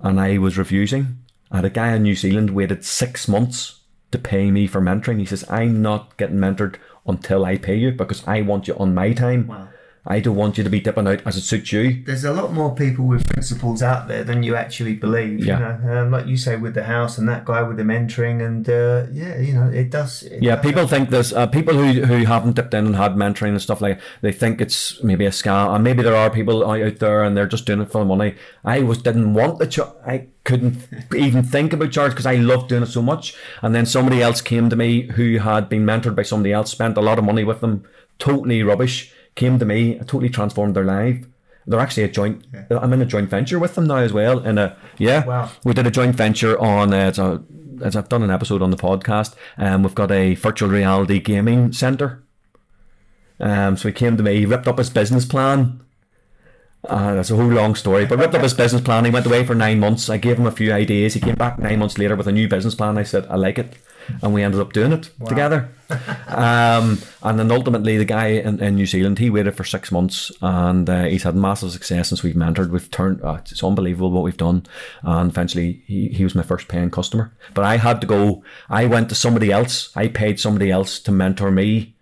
and I was refusing. I had a guy in New Zealand waited six months to pay me for mentoring. He says, "I'm not getting mentored until I pay you because I want you on my time. Wow. I don't want you to be dipping out as it suits you." There's a lot more people with principles out there than you actually believe. Yeah. You know, um, like you say with the house and that guy with the mentoring, and uh, yeah, you know, it does. It Yeah, does people think this. Uh, people who who haven't dipped in and had mentoring and stuff like, they think it's maybe a scam, and maybe there are people out there and they're just doing it for the money. I was didn't want the charge. I couldn't even think about charge because I loved doing it so much. And then somebody else came to me who had been mentored by somebody else, spent a lot of money with them, totally rubbish. Came to me, totally transformed their life. They're actually a joint. I'm in a joint venture with them now as well. In a yeah, Wow. we did a joint venture on uh, it's a, as I've done an episode on the podcast. Um, we've got a virtual reality gaming center. Um, so he came to me, he ripped up his business plan. Uh, that's a whole long story, but ripped up his business plan. He went away for nine months. I gave him a few ideas. He came back nine months later with a new business plan. I said, I like it. And we ended up doing it together. um, and then ultimately, the guy in, in New Zealand, he waited for six months and uh, he's had massive success since we've mentored. We've turned, uh, it's unbelievable what we've done. And eventually, he, he was my first paying customer. But I had to go, I went to somebody else. I paid somebody else to mentor me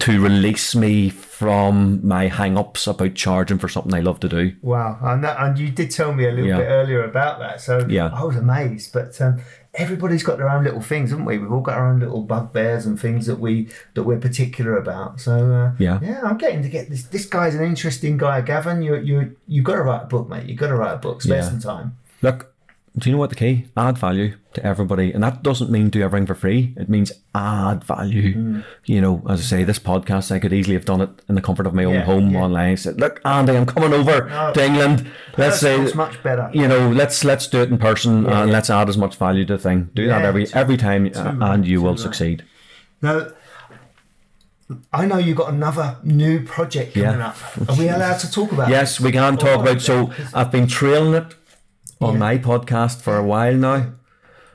to release me from my hang ups about charging for something I love to do. Wow, and, that, and you did tell me a little Yeah. bit earlier about that, so Yeah. I was amazed. But um, everybody's got their own little things, haven't we? We've all got our own little bugbears and things that we that we're particular about. So uh, Yeah. yeah, I'm getting to get this. This guy's an interesting guy, Gavan. You you you got to write a book, mate. You've got to write a book. Spend Yeah. some time. Look, do you know what the key? Add value to everybody. And that doesn't mean do everything for free. It means add value. Mm. You know, as I say, this podcast, I could easily have done it in the comfort of my own Yeah, home yeah. online. Said, look, Andy, I'm coming over No. to England. Let's say, it's much better. you know, let's let's do it in person Yeah, and let's add as much value to the thing. Do that every too- every time, uh, right, and you will right. succeed. Now, I know you've got another new project coming Yeah. up. Are we allowed to talk about? It? Yes, this? we can talk Oh, about. So. I've been trailing it on Yeah. my podcast for a while now.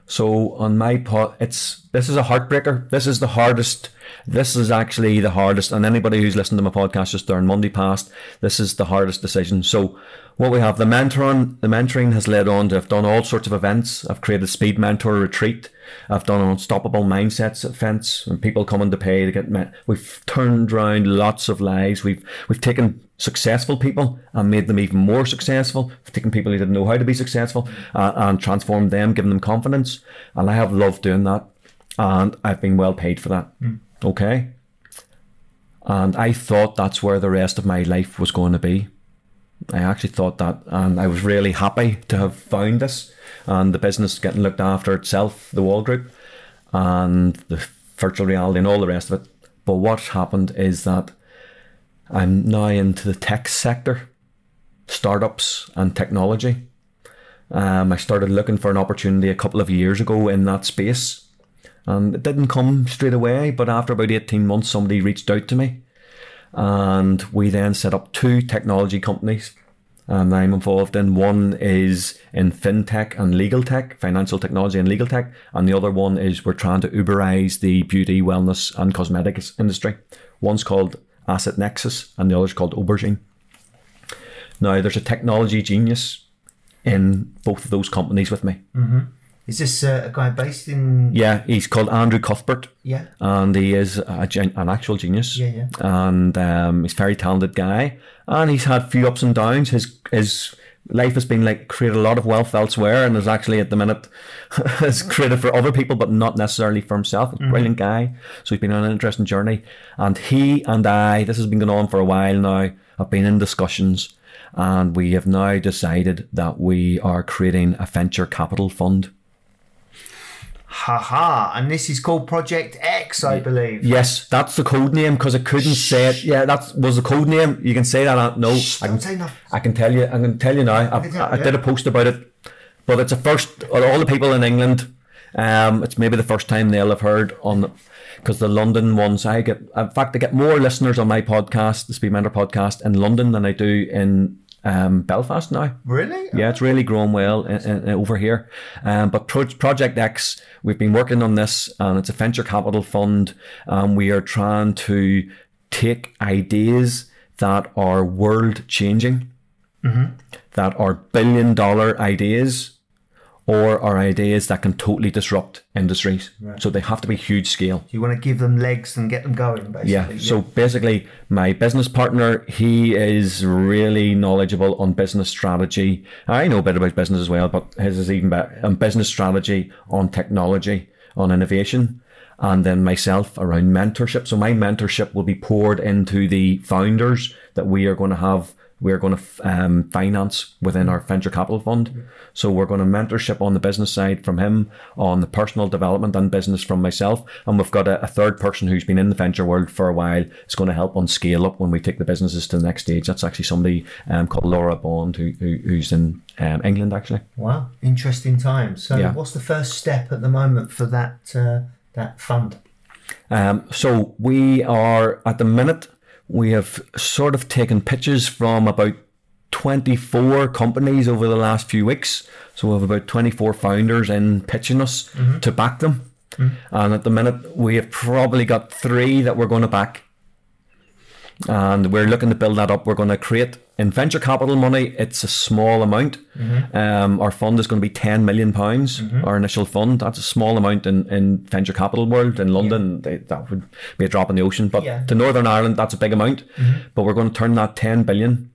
So on my pod, it's this is a heartbreaker. This is the hardest. This is actually the hardest. And anybody who's listened to my podcast just during Monday past, this is the hardest decision. So what we have the mentoring. The mentoring has led on to. I've done all sorts of events. I've created Speed Mentor Retreat. I've done an Unstoppable Mindsets events and people coming to pay to get met. We've turned around lots of lives. We've we've taken successful people and made them even more successful. Taken people who didn't know how to be successful uh, and transformed them, given them confidence. And I have loved doing that, and I've been well paid for that. Okay. And I thought that's where the rest of my life was going to be. I actually thought that, and I was really happy to have found this, and the business getting looked after itself, the Wall Group, and the virtual reality and all the rest of it. But what happened is that I'm now into the tech sector, startups and technology. Um, I started looking for an opportunity a couple of years ago in that space, and it didn't come straight away. But after about 18 months, somebody reached out to me, and we then set up two technology companies um, I'm involved in. One is in fintech and legal tech, financial technology and legal tech, and the other one is we're trying to Uberize the beauty, wellness, and cosmetics industry. One's called Asset Nexus, and the other's called Aubergine. Now, there's a technology genius in both of those companies with me. Is this uh, a guy based in? Yeah, he's called Andrew Cuthbert. Yeah. and he is a, gen- an actual genius. Yeah, yeah. And um, he's a very talented guy, and he's had a few ups and downs. His his life has been like created a lot of wealth elsewhere, and is actually at the minute has created for other people, but not necessarily for himself. Mm-hmm. Brilliant guy. So he's been on an interesting journey, and he and I. This has been going on for a while now. Have been in discussions, and we have now decided that we are creating a venture capital fund. Haha. And this is called Project X, I believe. Yes, that's the code name because I couldn't say it. Yeah, that was the code name. You can say that. No, I Don't can, say nothing. I can tell you. I can tell you now. I, tell- I, did a post about it, but it's a first. All the people in England, um, it's maybe the first time they'll have heard on, because the London ones. I get, in fact, I get more listeners on my podcast, the Speed Mentor podcast, in London than I do in um, Belfast now. Really? Yeah, it's really grown well in, in, over here. Um, but Pro- Project X, we've been working on this, and it's a venture capital fund. Um, we are trying to take ideas that are world changing, that are billion dollar ideas, or are ideas that can totally disrupt industries. So they have to be huge scale. You want to give them legs and get them going, basically. Yeah. So basically, my business partner, he is really knowledgeable on business strategy. I know a bit about business as well, but his is even better on business strategy, on technology, on innovation, and then myself around mentorship. So my mentorship will be poured into the founders that we are going to have. We're going to um, finance within our venture capital fund. So we're going to mentorship on the business side from him, on the personal development and business from myself, and we've got a, a third person who's been in the venture world for a while. Is going to help on scale up when we take the businesses to the next stage. That's actually somebody um, called Laura Bond, who, who who's in um, England actually. Wow, interesting times. So, Yeah. what's the first step at the moment for that uh, that fund? Um, so we are at the minute we have sort of taken pitches from about 24 companies over the last few weeks. So we have about 24 founders in pitching us mm-hmm. to back them. Mm-hmm. And at the minute we have probably got three that we're going to back. And we're looking to build that up. We're going to create in venture capital money. It's a small amount. Um, our fund is going to be ten million pounds. Our initial fund. That's a small amount in, in venture capital world in London. They, that would be a drop in the ocean. But Yeah. to Northern Ireland, that's a big amount. But we're going to turn that ten billion.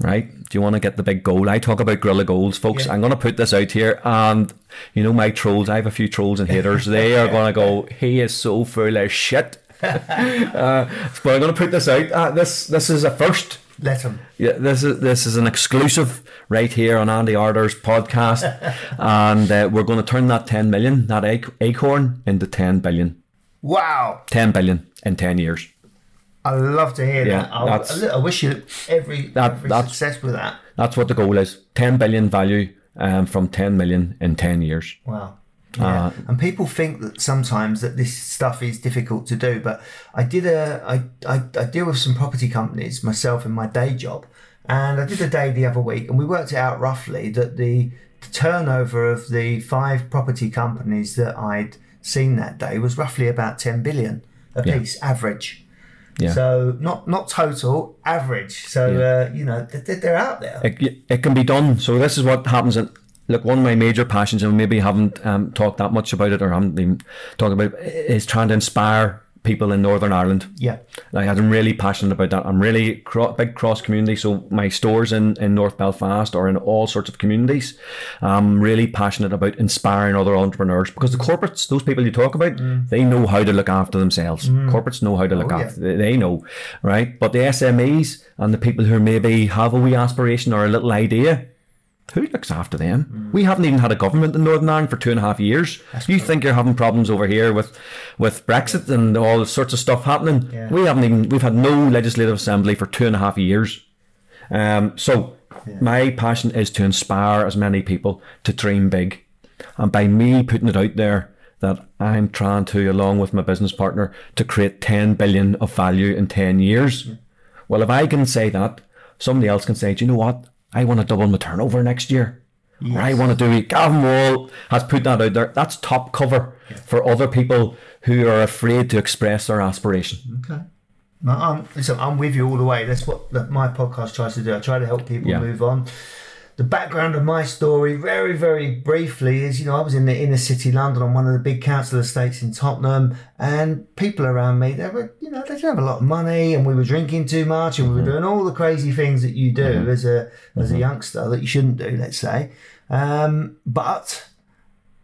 Right? Do you want to get the big goal? I talk about gorilla goals, folks. Yeah. I'm going to put this out here, and you know my trolls. I have a few trolls and haters. They are going to go. He is so full of shit. uh, but I'm going to put this out. Uh, this this is a first. Let them. Yeah, this is this is an exclusive right here on Andy Arter's podcast, and uh, we're going to turn that 10 million, that ac- acorn, into 10 billion. Wow, 10 billion in 10 years. I love to hear Yeah, that. I, I wish you every That- every that's- success with that. That's what the goal is. 10 billion value um, from 10 million in 10 years. Wow. Yeah. Uh, and people think that sometimes that this stuff is difficult to do, but I did a I, I, I deal with some property companies myself in my day job, and I did a day the other week, and we worked it out roughly that the, the turnover of the five property companies that I'd seen that day was roughly about ten billion a Yeah. piece average. Yeah. So not not total average. So uh, you know they're, they're out there. it, it can be done. So this is what happens. In, look, one of my major passions, and maybe haven't um, talked that much about it or haven't been talking about, it, is trying to inspire people in Northern Ireland. Yeah. Like I'm really passionate about that. I'm really cro- big cross community. So my stores in, in North Belfast or in all sorts of communities. I'm really passionate about inspiring other entrepreneurs because the corporates, those people you talk about, they know how to look after themselves. Corporates know how to look Oh, after. They, they know, right? But the SMEs and the people who maybe have a wee aspiration or a little idea. Who looks after them? We haven't even had a government in Northern Ireland for two and a half years. you think you're having problems over here with, with Brexit and all sorts of stuff happening? Yeah. We haven't even. We've had no legislative assembly for two and a half years. Um, so my passion is to inspire as many people to dream big, and by me putting it out there that I'm trying to, along with my business partner, to create 10 billion of value in 10 years. Well, if I can say that, somebody else can say, do you know what? I want to double my turnover next year. Or I want to do it. Gavan Wall has put that out there. That's top cover for other people who are afraid to express their aspiration. Okay. No, I'm, listen, I'm with you all the way. That's what my podcast tries to do. I try to help people Yeah. move on. The background of my story, very, very briefly, is you know I was in the inner city London on one of the big council estates in Tottenham, and people around me they were you know they didn't have a lot of money, and we were drinking too much, and we were mm-hmm. doing all the crazy things that you do mm-hmm. as a as a mm-hmm. youngster that you shouldn't do, let's say. Um, but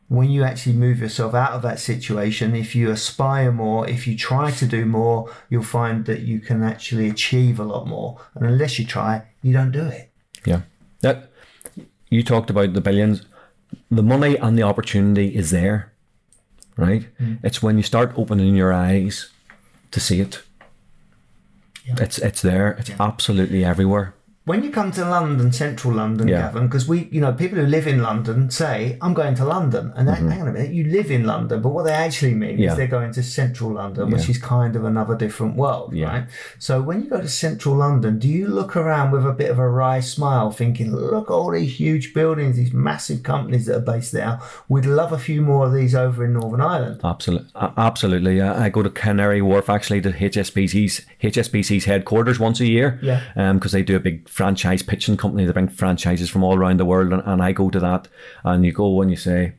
when you actually move yourself out of that situation, if you aspire more, if you try to do more, you'll find that you can actually achieve a lot more. And unless you try, you don't do it. Yeah. That you talked about the billions. The money and the opportunity is there, right? Mm. It's when you start opening your eyes to see it. Yeah. It's it's there. It's absolutely everywhere. When you come to London, central London, Yeah. Gavan, because we, you know, people who live in London say, I'm going to London. And that, hang on a minute, you live in London, but what they actually mean Mm-hmm. Yeah. is they're going to central London, which is kind of another different world, Yeah. right? So when you go to central London, do you look around with a bit of a wry smile thinking, look at all these huge buildings, these massive companies that are based there. We'd love a few more of these over in Northern Ireland. Absolutely, absolutely. I go to Canary Wharf actually to HSBC's HSBC's headquarters once a year. Yeah. Um, because they do a big franchise pitching company. They bring franchises from all around the world, and, and I go to that. And you go and you say,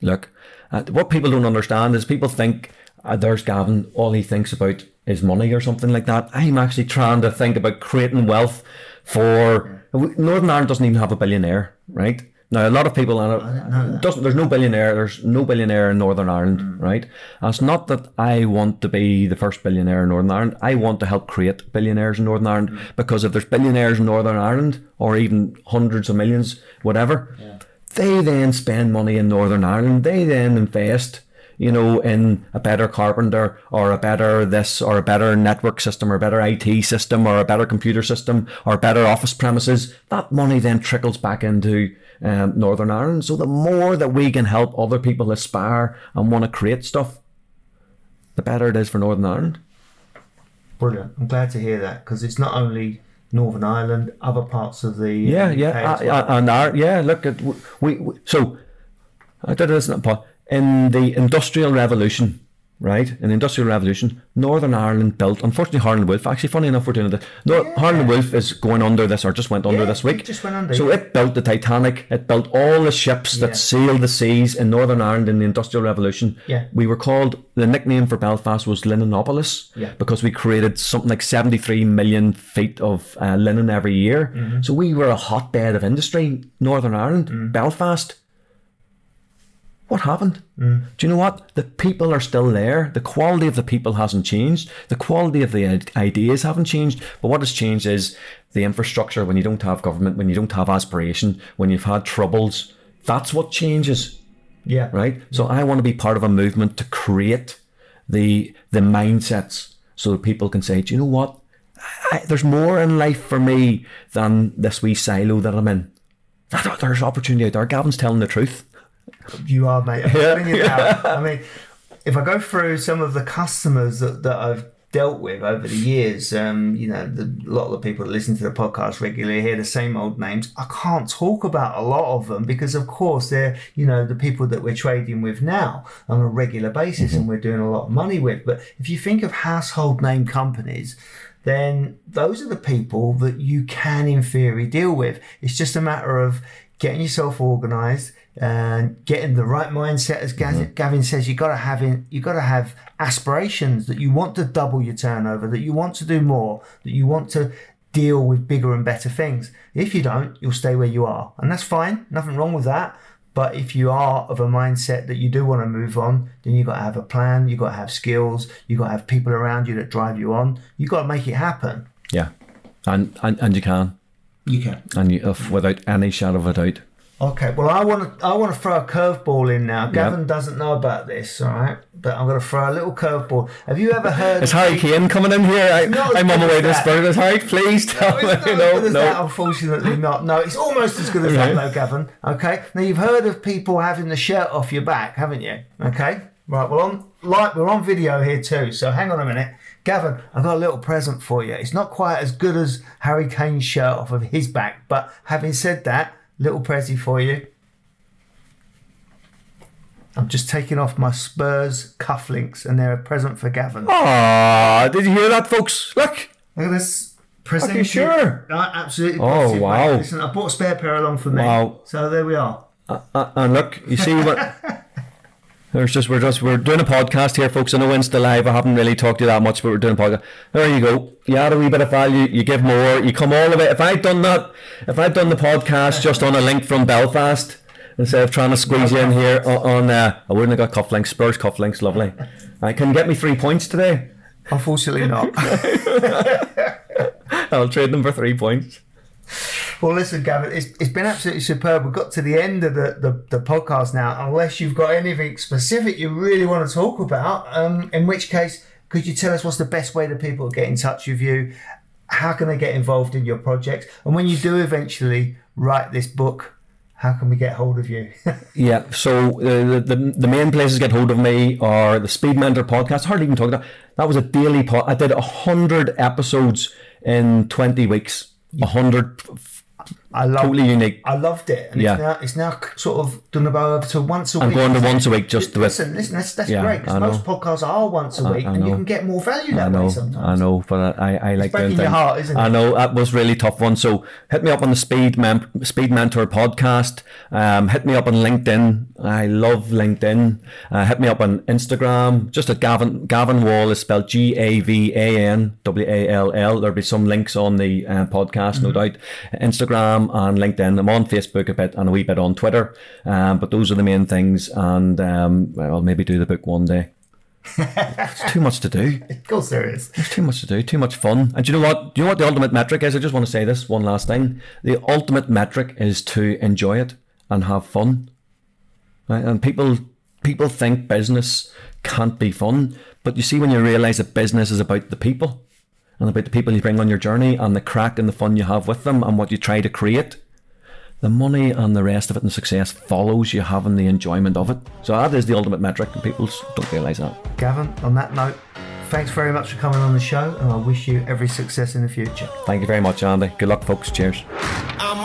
look, uh, what people don't understand is people think uh, there's Gavan. All he thinks about is money or something like that. I'm actually trying to think about creating wealth for Northern Ireland. Doesn't even have a billionaire, right? Now, a lot of people, and uh, doesn't. There's no billionaire. There's no billionaire in Northern Ireland, right? And it's not that I want to be the first billionaire in Northern Ireland. I want to help create billionaires in Northern Ireland because if there's billionaires in Northern Ireland, or even hundreds of millions, whatever, they then spend money in Northern Ireland. They then invest, you know, in a better carpenter or a better this or a better network system or a better IT system or a better computer system or better office premises. That money then trickles back into um, Northern Ireland. So the more that we can help other people aspire and want to create stuff, the better it is for Northern Ireland. Brilliant. I'm glad to hear that because it's not only Northern Ireland, other parts of the Yeah, uh, yeah, UK as uh, well. uh, and our, yeah. Look at we, we so I did this in a po- in the Industrial Revolution, right? In the Industrial Revolution, Northern Ireland built. Unfortunately, Harlan Wolf. Actually, funny enough, we're doing it. No, Harlan Wolf is going under this, or just went under Yeah, this week. just went under, So yeah. it built the Titanic. It built all the ships Yeah. that sailed the seas in Northern Ireland in the Industrial Revolution. Yeah. We were called. The nickname for Belfast was Linenopolis. Yeah. Because we created something like 73 million feet of uh, linen every year. Mm-hmm. So we were a hotbed of industry, Northern Ireland, Mm. Belfast. What happened? Mm. Do you know what? The people are still there. The quality of the people hasn't changed. The quality of the ideas haven't changed. But what has changed is the infrastructure. When you don't have government, when you don't have aspiration, when you've had troubles, that's what changes yeah. right? So I want to be part of a movement to create the the mindsets so that people can say, do you know what? I, there's more in life for me than this wee silo that I'm in. There's opportunity out there. Gavan's telling the truth. You are, mate. I'm now. I mean, if I go through some of the customers that, that I've dealt with over the years, um, you know, the, a lot of the people that listen to the podcast regularly hear the same old names. I can't talk about a lot of them because, of course, they're, you know, the people that we're trading with now on a regular basis and we're doing a lot of money with. But if you think of household name companies, then those are the people that you can, in theory, deal with. It's just a matter of getting yourself organized and getting the right mindset as Gavan, mm-hmm. Gavan says you got to have in, you got to have aspirations that you want to double your turnover that you want to do more that you want to deal with bigger and better things. If you don't you'll stay where you are and that's fine. Nothing wrong with that. But if you are of a mindset that you do want to move on then you've got to have a plan You've got to have skills You've got to have people around you that drive you on. You've got to make it happen. Yeah, and and, and you can, you can. And you, without any shadow of a doubt. Okay, well, I want to I want to throw a curveball in now. Gavan doesn't know about this, all right? But I'm going to throw a little curveball. Have you ever heard? Is of Harry the- Kane coming in here? I, I'm on my way to that. Spurs. Harry, please tell No, it's me. not as good No, as that, unfortunately not. No, it's almost as good as that, Right. though, Gavan. Okay. Now you've heard of people having the shirt off your back, haven't you? Okay. Right. Well, on like we're on video here too. So hang on a minute, Gavan. I've got a little present for you. It's not quite as good as Harry Kane's shirt off of his back, but having said that, little prezi for you. I'm just taking off my Spurs cufflinks, and they're a present for Gavan. Ah, did you hear that, folks? Look, Look at this. present Are you sure? Uh, absolutely. Oh, wow. Listen, I bought a spare pair along for me. Wow. So there we are. Uh, and look, you see what? There's just we're just we're doing a podcast here, folks. I know Insta Live. I haven't really talked to you that much, but we're doing a podcast. There you go. You add a wee bit of value. You give more. You come all of it. If I'd done that, if I'd done the podcast just on a link from Belfast instead of trying to squeeze you in here on, on uh, I wouldn't have got cufflinks. Spurs cufflinks, lovely. I can you get me three points today. Unfortunately not. I'll trade them for three points. Well, listen, Gavan, it's, it's been absolutely superb. We've got to the end of the, the, the podcast now. Unless you've got anything specific you really want to talk about, um, in which case, could you tell us what's the best way that people get in touch with you? How can they get involved in your projects? And when you do eventually write this book, how can we get hold of you? Yeah, so uh, the, the the main places to get hold of me are the Speed Mentor podcast. Hardly even talked about that was a daily pod. I did hundred episodes in twenty weeks. A hundred, I love totally unique. I loved it. And Yeah. it's now it's now sort of done about to once a I'm week. going to once a week just with. Listen, listen, that's, that's Yeah, great because most podcasts are once a week, I and you can get more value I that way know, sometimes. I know, but I, I like doing breaking your heart, isn't I it? know that was really tough one. So hit me up on the Speed Mem- Speed Mentor podcast. Um, hit me up on LinkedIn. I love LinkedIn. Uh, hit me up on Instagram. Just at Gavan Gavan Wall is spelled G A V A N W A L L. There'll be some links on the uh, podcast, Mm-hmm. no doubt. Instagram and LinkedIn. I'm on Facebook a bit and a wee bit on Twitter. Um, but those are the main things. And um, well, I'll maybe do the book one day. it's too much to do. There is. There's too much to do, too much fun. And do you know what? Do you know what the ultimate metric is? I just want to say this one last thing. The ultimate metric is to enjoy it and have fun. Right? And people people think business can't be fun, but you see when you realize that business is about the people and about the people you bring on your journey and the crack and the fun you have with them and what you try to create. The money and the rest of it and success follows you having the enjoyment of it. So that is the ultimate metric, and people don't realize that. Gavan, on that note, thanks very much for coming on the show, and I wish you every success in the future. Thank you very much, Andy. Good luck, folks. Cheers. I'm